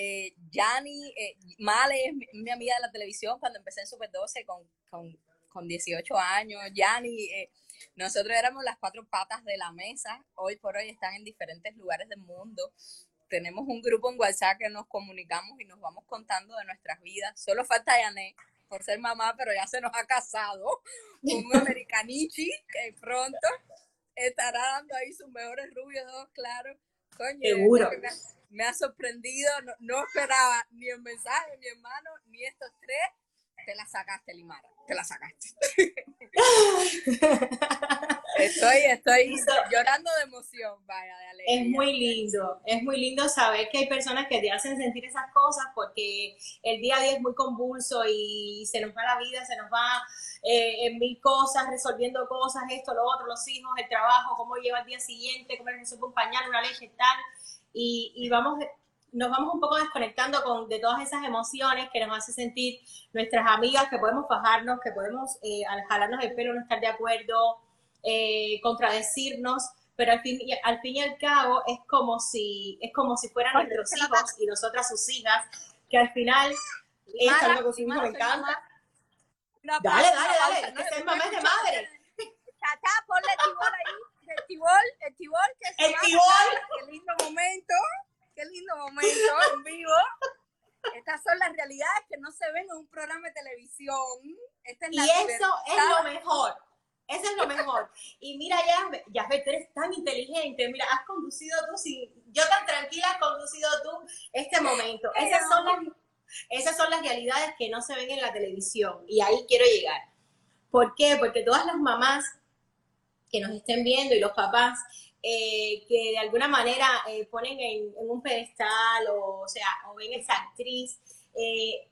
Eh, Yani, eh, Male es mi, mi amiga de la televisión cuando empecé en Super 12 con, con, con 18 años. Yani, eh, nosotros éramos las cuatro patas de la mesa. Hoy por hoy están en diferentes lugares del mundo. Tenemos un grupo en WhatsApp que nos comunicamos y nos vamos contando de nuestras vidas. Solo falta Yané por ser mamá, pero ya se nos ha casado un americanichi que pronto estará dando ahí sus mejores rubios, dos claros. Coño, Seguro. Me ha sorprendido, no, no esperaba ni el mensaje de mi hermano, ni estos tres. Te la sacaste, Limara, te la sacaste. Estoy, estoy llorando de emoción, vaya, de alegría. Es muy lindo, es muy lindo saber que hay personas que te hacen sentir esas cosas porque el día a día es muy convulso y se nos va la vida, se nos va eh, en mil cosas, resolviendo cosas, esto, lo otro, los hijos, el trabajo, cómo lleva el día siguiente, cómo resuelve un pañal, una leche, tal, y, y vamos, nos vamos un poco desconectando con, de todas esas emociones que nos hace sentir nuestras amigas, que podemos bajarnos, que podemos eh, al jalarnos el pelo, no estar de acuerdo, eh, contradecirnos, pero al fin, y- al fin y al cabo es como si, es como si fueran nuestros hijos y nosotras sus hijas, que al final algo que me encanta. Dale, dale, dale, es que No, no mamá de madre. Tata, ponle tibol ahí, el tibol, el tibol que El tibol. pasar. Qué lindo momento, qué lindo momento en vivo. Estas son las realidades que no se ven en un programa de televisión. Esta es Y la eso es lo mejor. Eso es lo mejor. Y mira, ya, ya ves, tú eres tan inteligente. Mira, has conducido tú, sin, yo tan tranquila has conducido tú este momento. Esas son, las, esas son las realidades que no se ven en la televisión. Y ahí quiero llegar. ¿Por qué? Porque todas las mamás que nos estén viendo y los papás eh, que de alguna manera eh, ponen en, un pedestal o, o sea, o ven esa actriz eh,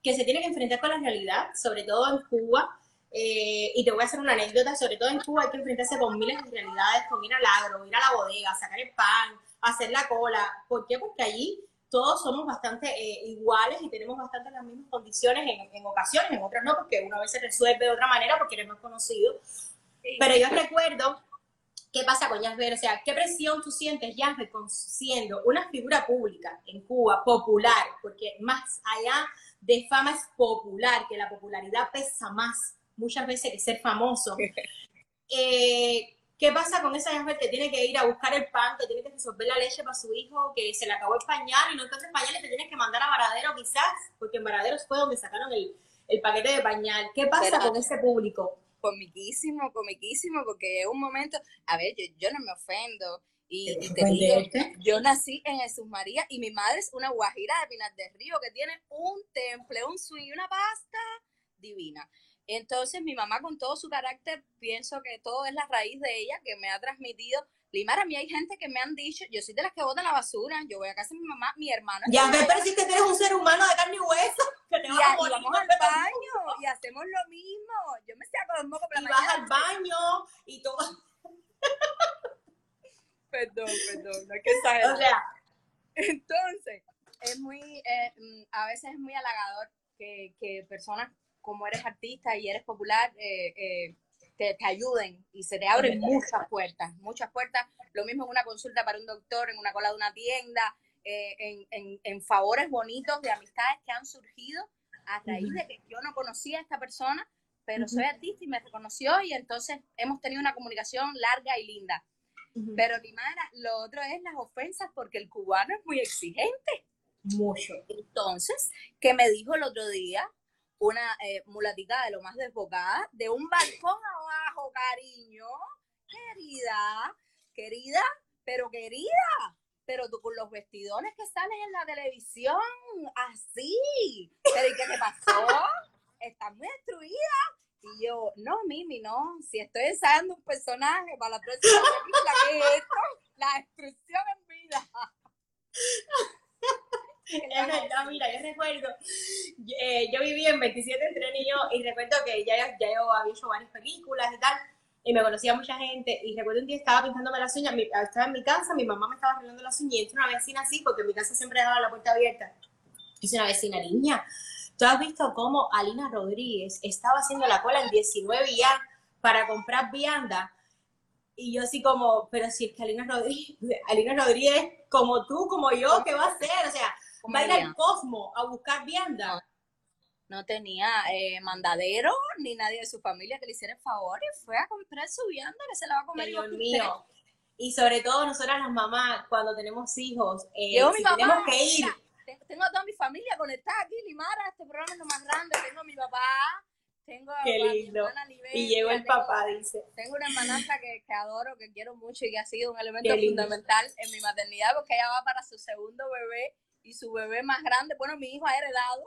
que se tiene que enfrentar con la realidad, sobre todo en Cuba. y te voy a hacer una anécdota, sobre todo en Cuba hay que enfrentarse con miles de realidades, con ir al agro, ir a la bodega, sacar el pan, hacer la cola. ¿Por qué? Porque allí todos somos bastante iguales y tenemos bastante las mismas condiciones en, en ocasiones, en otras no, porque una vez se resuelve de otra manera porque eres más conocido. Pero yo recuerdo ¿Qué pasa con Yasber? O sea, ¿qué presión tú sientes, con siendo una figura pública en Cuba, popular? Porque más allá de fama es popular, que la popularidad pesa más muchas veces que ser famoso. Eh, ¿Qué pasa con esa Yasber que tiene que ir a buscar el pan, que tiene que resolver la leche para su hijo, que se le acabó el pañal y no encuentra el pañal y te tienes que mandar a Varadero quizás? Porque en Varadero fue donde sacaron el, el paquete de pañal. ¿Qué pasa con ese público? Comiquísimo, comiquísimo, porque es un momento, a ver, yo, yo no me ofendo, y, y te digo, yo nací en Jesús María y mi madre es una guajira de Pinar del Río que tiene un temple, un swing y una pasta divina. Entonces mi mamá con todo su carácter, pienso que todo es la raíz de ella que me ha transmitido. Limar, a mí hay gente que me han dicho, yo soy de las que botan la basura, yo voy a casa de mi mamá, mi hermano. Ya me parece que eres un ser humano de carne y hueso. Que te y, a, vamos al baño y hacemos lo mismo. Yo me saco los mocos por la y vas al baño y todo. perdón, perdón, no es que exagerar. O sea, entonces, es muy, eh, mm, a veces es muy halagador que, que personas como eres artista y eres popular, eh, eh, te, te, ayuden y se te abren muchas puertas, muchas puertas. Lo mismo en una consulta para un doctor, en una cola de una tienda, eh, en, en, en, favores bonitos de amistades que han surgido a raíz de que yo no conocía a esta persona, pero soy artista y me reconoció y entonces hemos tenido una comunicación larga y linda. Pero Limara, lo otro es las ofensas porque el cubano es muy exigente. Mucho. Entonces, ¿qué me dijo el otro día? Una eh, mulatica de lo más desbocada, de un balcón abajo, cariño. Querida, querida, pero querida, pero tú con los vestidones que sales en la televisión, así. ¿Pero y qué te pasó? Estás muy destruida. Y yo, no, Mimi, no, si estoy ensayando un personaje para la próxima película, ¿qué es esto? La destrucción en vida. Es verdad, mira, yo recuerdo, eh, yo viví en 27 entre niños y recuerdo que ya, ya yo había hecho varias películas y tal, y me conocía mucha gente, y recuerdo un día estaba pintándome las uñas, estaba en mi casa, mi mamá me estaba arreglando las uñas, y entra una vecina así, porque en mi casa siempre dejaba la puerta abierta, dice una vecina, niña, ¿tú has visto cómo Alina Rodríguez estaba haciendo la cola en 19 ya para comprar vianda? Y yo así como, pero si es que Alina Rodríguez, Alina Rodríguez, como tú, como yo, ¿qué va a hacer? O sea, va a ir al Cosmo a buscar vianda. No, tenía eh, mandadero ni nadie de su familia que le hiciera el favor y fue a comprar su vianda que se la va a comer. Dios mío. Y sobre todo nosotras las mamás, cuando tenemos hijos, eh, si tenemos que ir. tengo a toda mi familia conectada aquí, Limara, este programa es lo más grande. Tengo a mi papá, tengo a, Qué lindo. mi hermana y llegó el papá, dice. Tengo una hermanastra que, que, adoro, que quiero mucho y que ha sido un elemento fundamental en mi maternidad porque ella va para su segundo bebé y su bebé más grande, bueno, mi hijo ha heredado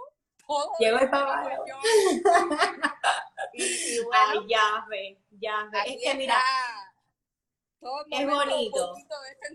todo. Llegó el papá. y, y bueno, Ay, ya ve, ya ve. Es que mira, es bonito.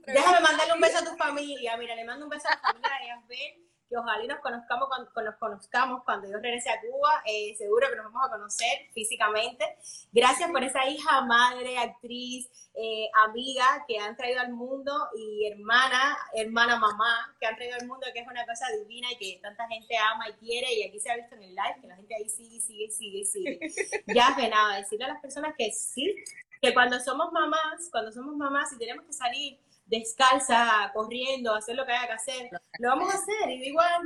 Déjame mandarle un beso a tu familia. Mira, le mando un beso a la familia Yasbel que ojalá nos conozcamos cuando, nos conozcamos cuando yo regrese a Cuba, eh, seguro que nos vamos a conocer físicamente. Gracias por esa hija, madre, actriz, eh, amiga que han traído al mundo y hermana, hermana, mamá, que han traído al mundo, que es una cosa divina y que tanta gente ama y quiere y aquí se ha visto en el live que la gente ahí sigue, sigue, sigue, sigue. Ya de nada, decirle a las personas que sí, que cuando somos mamás, cuando somos mamás y tenemos que salir descalza, corriendo, hacer lo que haya que hacer, lo vamos a hacer. Y igual,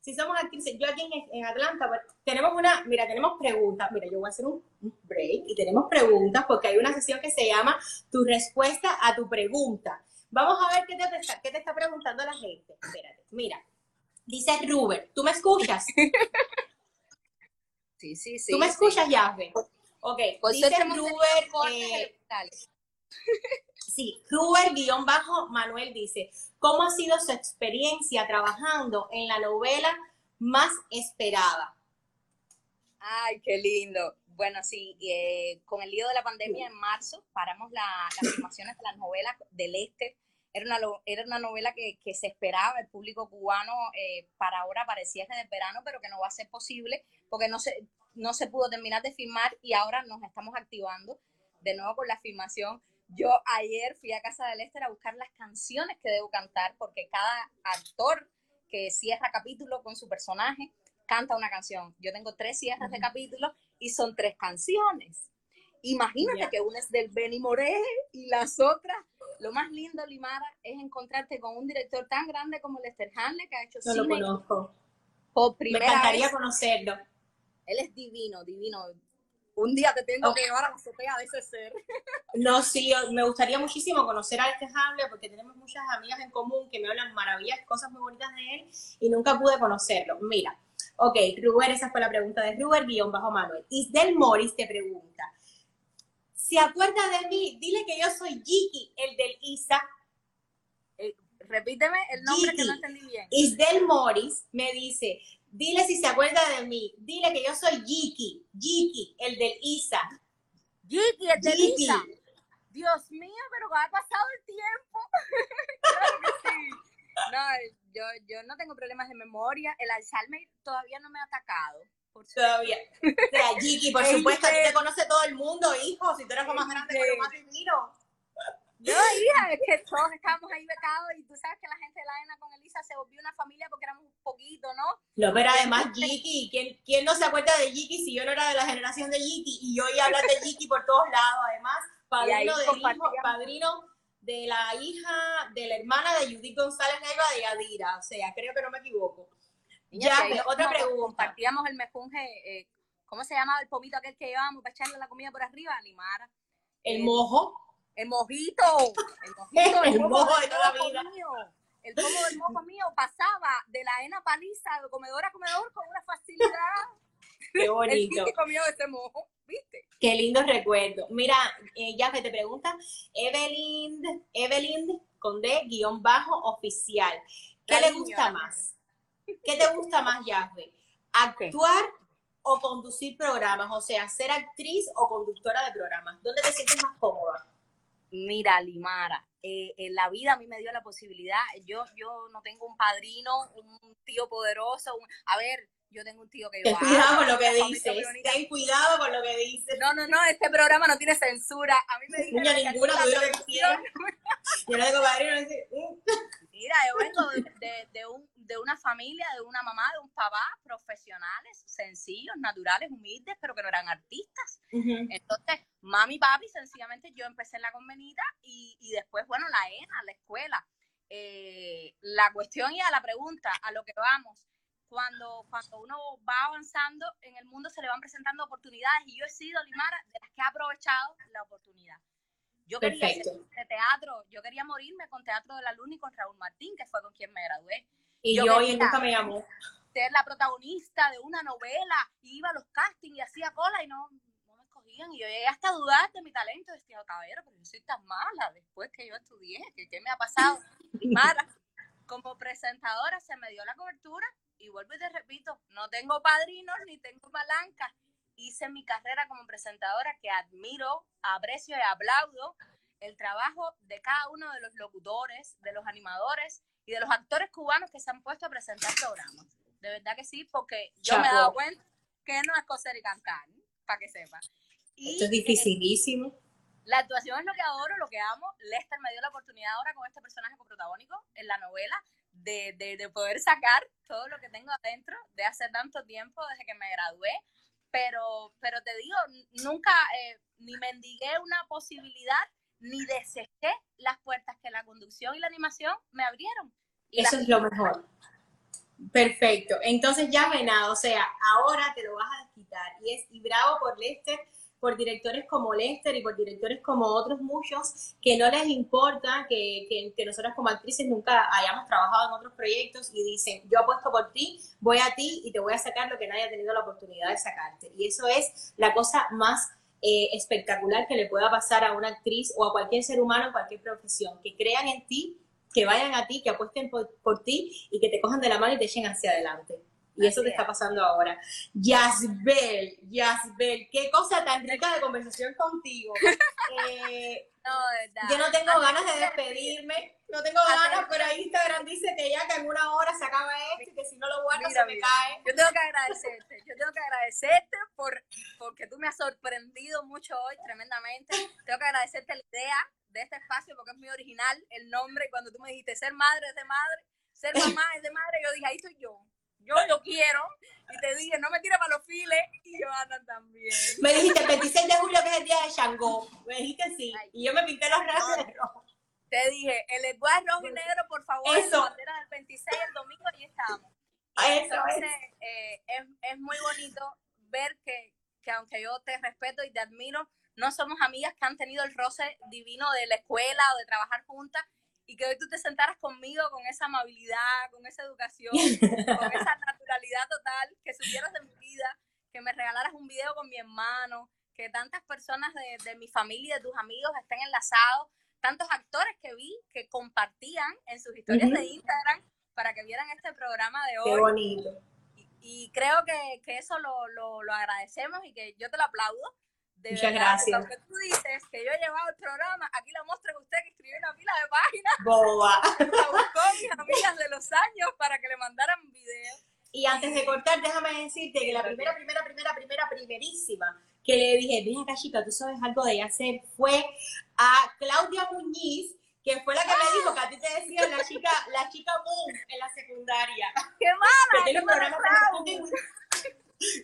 si somos actrices, yo aquí en, Atlanta, pues, tenemos una, mira, tenemos preguntas, mira, yo voy a hacer un, break y tenemos preguntas porque hay una sesión que se llama Tu respuesta a tu pregunta. Vamos a ver qué te, qué te está preguntando la gente. Espérate, mira. Dice Ruber, ¿tú me escuchas? Sí, sí, sí. ¿Tú me escuchas, Yahve? Ok, pues dice Ruber... Eh, Sí, Ruber-Manuel dice, ¿cómo ha sido su experiencia trabajando en la novela más esperada? Ay, qué lindo. Bueno, sí, eh, con el lío de la pandemia en marzo paramos las filmaciones de las novelas del Este. Era una, era una novela que, que se esperaba el público cubano eh, para ahora, para el cierre del verano, pero que no va a ser posible porque no se, no se pudo terminar de filmar y ahora nos estamos activando de nuevo con la filmación yo ayer fui a Casa del Este a buscar las canciones que debo cantar porque cada actor que cierra capítulo con su personaje canta una canción. Yo tengo tres cierres de capítulo y son tres canciones. Imagínate que una es del Benny Moré y las otras. Lo más lindo, Limara, es encontrarte con un director tan grande como Lester Hanley, que ha hecho No lo cine conozco. por Me primera encantaría vez. conocerlo. Él es divino, divino. Un día te tengo que llevar a la azotea de ese ser. No, sí, me gustaría muchísimo conocer a este Hamlet porque tenemos muchas amigas en común que me hablan maravillas, cosas muy bonitas de él y nunca pude conocerlo. Mira, ok, Ruber, esa fue la pregunta de Ruber, guion bajo Manuel. Isdel Morris te pregunta, ¿se acuerda de mí? Dile que yo soy Jiki, el del Isa. Repíteme el nombre que no Gigi. entendí bien. Isdel Morris me dice, dile si se acuerda de mí, dile que yo soy Jiki, Jiki, el del Isa. Gigi, el de Gigi. Lisa. Dios mío, pero ha pasado el tiempo. claro que sí. No, yo, yo no tengo problemas de memoria. El Alzheimer todavía no me ha atacado. Por. Todavía. O sea, Jiki, por supuesto, a ti Isdel. te conoce todo el mundo, hijo, si tú eres lo más grande, lo más divino. No, hija, es que todos estábamos ahí becados y tú sabes que la gente de la ENA con Elisa se volvió una familia porque éramos un poquito, ¿no? No, pero además Jiki, ¿quién, ¿quién no se acuerda de Jiki si yo no era de la generación de Jiki? Y yo oía hablar de Jiki por todos lados, además, padrino del hijo, padrino de la hija, de la hermana de Judith González Neiva de Yadira, o sea, creo que no me equivoco. Niña, Ya, ahí pues, otra pregunta. Compartíamos el mejunje, eh, ¿cómo se llamaba el pomito aquel que llevábamos para echarle la comida por arriba? Limara. El Eh, mojo, El mojito, el mojito, El mojo de toda mojo vida. mío. El pomo del mojo mío pasaba de la ena paliza de comedor a comedor con una facilidad. qué El bonito. Kiki comió ese mojo, ¿viste? Qué lindo recuerdo. Mira, eh, ya que te pregunta, Evelyn, Evelyn con D, guion bajo, oficial. ¿Qué le gusta más? ¿Qué te gusta más, Yahve? ¿Actuar o conducir programas? O sea, ser actriz o conductora de programas. ¿Dónde te sientes más cómoda? Mira, Limara, eh, en la vida a mí me dio la posibilidad, yo, yo no tengo un padrino, un tío poderoso, un- a ver, yo tengo un tío que yo Ten cuidado con lo que dices. Ten cuidado con lo que dices. No, no, no, este programa no tiene censura. A mí me dijeron aquí ninguna, di lo que Yo no tengo padrino. no. Mira, yo vengo de, de- de un- de una familia, de una mamá, de un papá, profesionales, sencillos, naturales, humildes, pero que no eran artistas. Entonces, mami y papi, sencillamente yo empecé en la convenida y, y después, bueno, la ENA, la escuela. Eh, la cuestión y a la pregunta, a lo que vamos, cuando, cuando uno va avanzando en el mundo se le van presentando oportunidades y yo he sido, Limara, de las que ha aprovechado la oportunidad. Yo quería hacer de teatro, yo quería morirme con Teatro de la Luna y con Raúl Martín, que fue con quien me gradué Y Yo yo, quería- y nunca me llamó. ser la protagonista de una novela y iba a los castings y hacía cola y no, no me escogían. Y yo llegué hasta a dudar de mi talento. Decía, caballero, pero yo soy tan mala después que yo estudié. ¿Qué, qué me ha pasado? Y Mara, como presentadora se me dio la cobertura y vuelvo y te repito, no tengo padrinos ni tengo palancas. Hice mi carrera como presentadora que admiro, aprecio y aplaudo el trabajo de cada uno de los locutores, de los animadores y de los actores cubanos que se han puesto a presentar programas. De verdad que sí, porque yo me he dado cuenta que no es coser y cantar, para que sepa. Y, Esto es eh, dificilísimo. la actuación es lo que adoro, lo que amo. Lester me dio la oportunidad ahora con este personaje coprotagónico en la novela de, de, de poder sacar todo lo que tengo adentro de hace tanto tiempo desde que me gradué. Pero, pero te digo, nunca eh, ni mendigué una posibilidad ni desejé las puertas que la conducción y la animación me abrieron. Y Eso es lo mejor. Perfecto. Entonces ya venado, o sea, ahora te lo vas a desquitar. Y es y bravo por Lester, por directores como Lester y por directores como otros muchos que no les importa que, que, que como actrices nunca hayamos trabajado en otros proyectos y dicen, yo apuesto por ti, voy a ti y te voy a sacar lo que nadie ha tenido la oportunidad de sacarte. Y eso es la cosa más eh, espectacular que le pueda pasar a una actriz o a cualquier ser humano en cualquier profesión, que crean en ti que vayan a ti, que apuesten por, por ti y que te cojan de la mano y te echen hacia adelante. Y eso te está es. pasando ahora. Yasbel, Yasbel, qué cosa tan rica de conversación contigo. Eh, No, de verdad. yo no tengo ganas de de despedirme, no tengo ganas, pero ahí Instagram dice que ya que en una hora se acaba esto y que si no lo guardo Mira, se me mira. cae. Yo tengo que agradecerte, yo tengo que agradecerte por, porque tú me has sorprendido mucho hoy, tremendamente. Tengo que agradecerte la idea de este espacio porque es muy original el nombre. Cuando tú me dijiste ser madre es de madre, ser mamá es de madre, yo dije, ahí estoy yo. Yo lo quiero. Y te dije, no me tires para los files. Y Joana también. Me dijiste el 26 de julio que es el día de Shango. Me dijiste sí. Y yo me pinté los rasgos de rojo. Te dije, el lenguaje rojo y negro, por favor, Eso. bandera del 26 el domingo y estamos. Eso Entonces, es. eh, es, es muy bonito ver que, que aunque yo te respeto y te admiro, no somos amigas que han tenido el roce divino de la escuela o de trabajar juntas y que hoy tú te sentaras conmigo con esa amabilidad, con esa educación, con esa naturalidad total, que supieras de mi vida, que me regalaras un video con mi hermano, que tantas personas de, de mi familia y de tus amigos estén enlazados, tantos actores que vi que compartían en sus historias de Instagram para que vieran este programa de Qué hoy. bonito. Y, y creo que, que eso lo, lo, lo agradecemos y que yo te lo aplaudo. De Muchas verdad, gracias. porque Aunque tú dices que yo he llevado el programa, aquí lo muestra usted que escribió una pila de páginas, Boba. la buscó mis amigas de los años para que le mandaran video. Y antes de cortar, déjame decirte que la primera, primera, primera, primera, primerísima que le dije, ven acá, chica, tú sabes algo de hacer, fue a Claudia Muñiz, que fue la que me dijo que a ti te decían la chica, la chica boom en la secundaria. ¡Qué Que mala! tiene un ¡Qué mala programa con,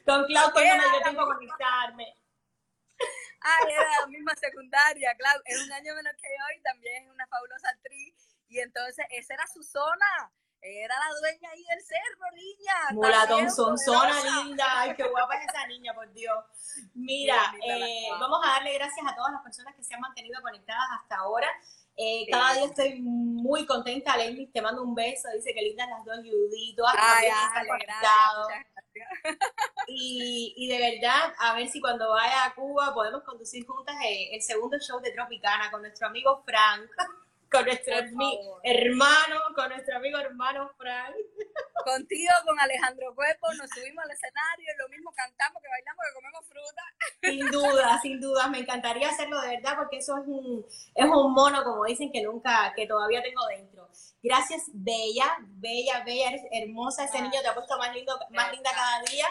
con Clau cuando me dio tiempo a conectarme. Ay, era la misma secundaria, claro, es un año menos que yo y también es una fabulosa actriz. Y entonces, esa era su zona. Era la dueña ahí del cerro, niña. Mulatón, sonzona linda. Ay, qué guapa es esa niña, por Dios. Mira, eh, vamos a darle gracias a todas las personas que se han mantenido conectadas hasta ahora. Eh, Sí. Cada día estoy muy contenta. Lenny, te mando un beso. Dice que lindas las dos Judy. Todas las Ay, Ale, gracias. Y, y de verdad, a ver si cuando vaya a Cuba podemos conducir juntas eh, el segundo show de Tropicana con nuestro amigo Frank, con nuestro hermano, con nuestro amigo hermano Frank. Contigo, con Alejandro Cuerpo, nos subimos al escenario y lo mismo cantamos que bailamos, que comemos fruta. Sin duda, sin duda, me encantaría hacerlo de verdad porque eso es un, es un mono, como dicen, que nunca, que todavía tengo dentro. Gracias, Bella, Bella, Bella, eres hermosa, ese Ah. niño te ha puesto más lindo, más linda cada día.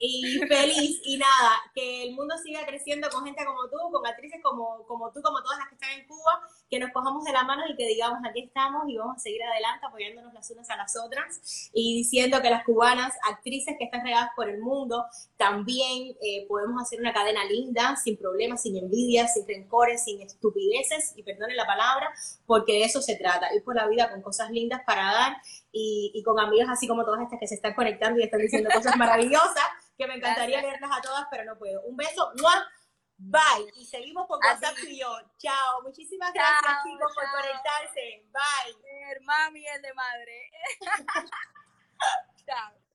Y feliz, y nada, que el mundo siga creciendo con gente como tú, con actrices como, como tú, como todas las que están en Cuba, que nos cojamos de la mano y que digamos, aquí estamos y vamos a seguir adelante apoyándonos las unas a las otras y diciendo que las cubanas, actrices que están regadas por el mundo, también eh, podemos hacer una cadena linda, sin problemas, sin envidias, sin rencores, sin estupideces, y perdonen la palabra, porque de eso se trata, ir por la vida con cosas lindas para dar y, y con amigas así como todas estas que se están conectando y están diciendo cosas maravillosas, que me encantaría Gracias. leerlas a todas, pero no puedo. Un beso, ¡mua! Bye, y seguimos por A WhatsApp y yo. Chao, muchísimas Chao, gracias chicos por conectarse, bye. El mami, el de madre. Chao.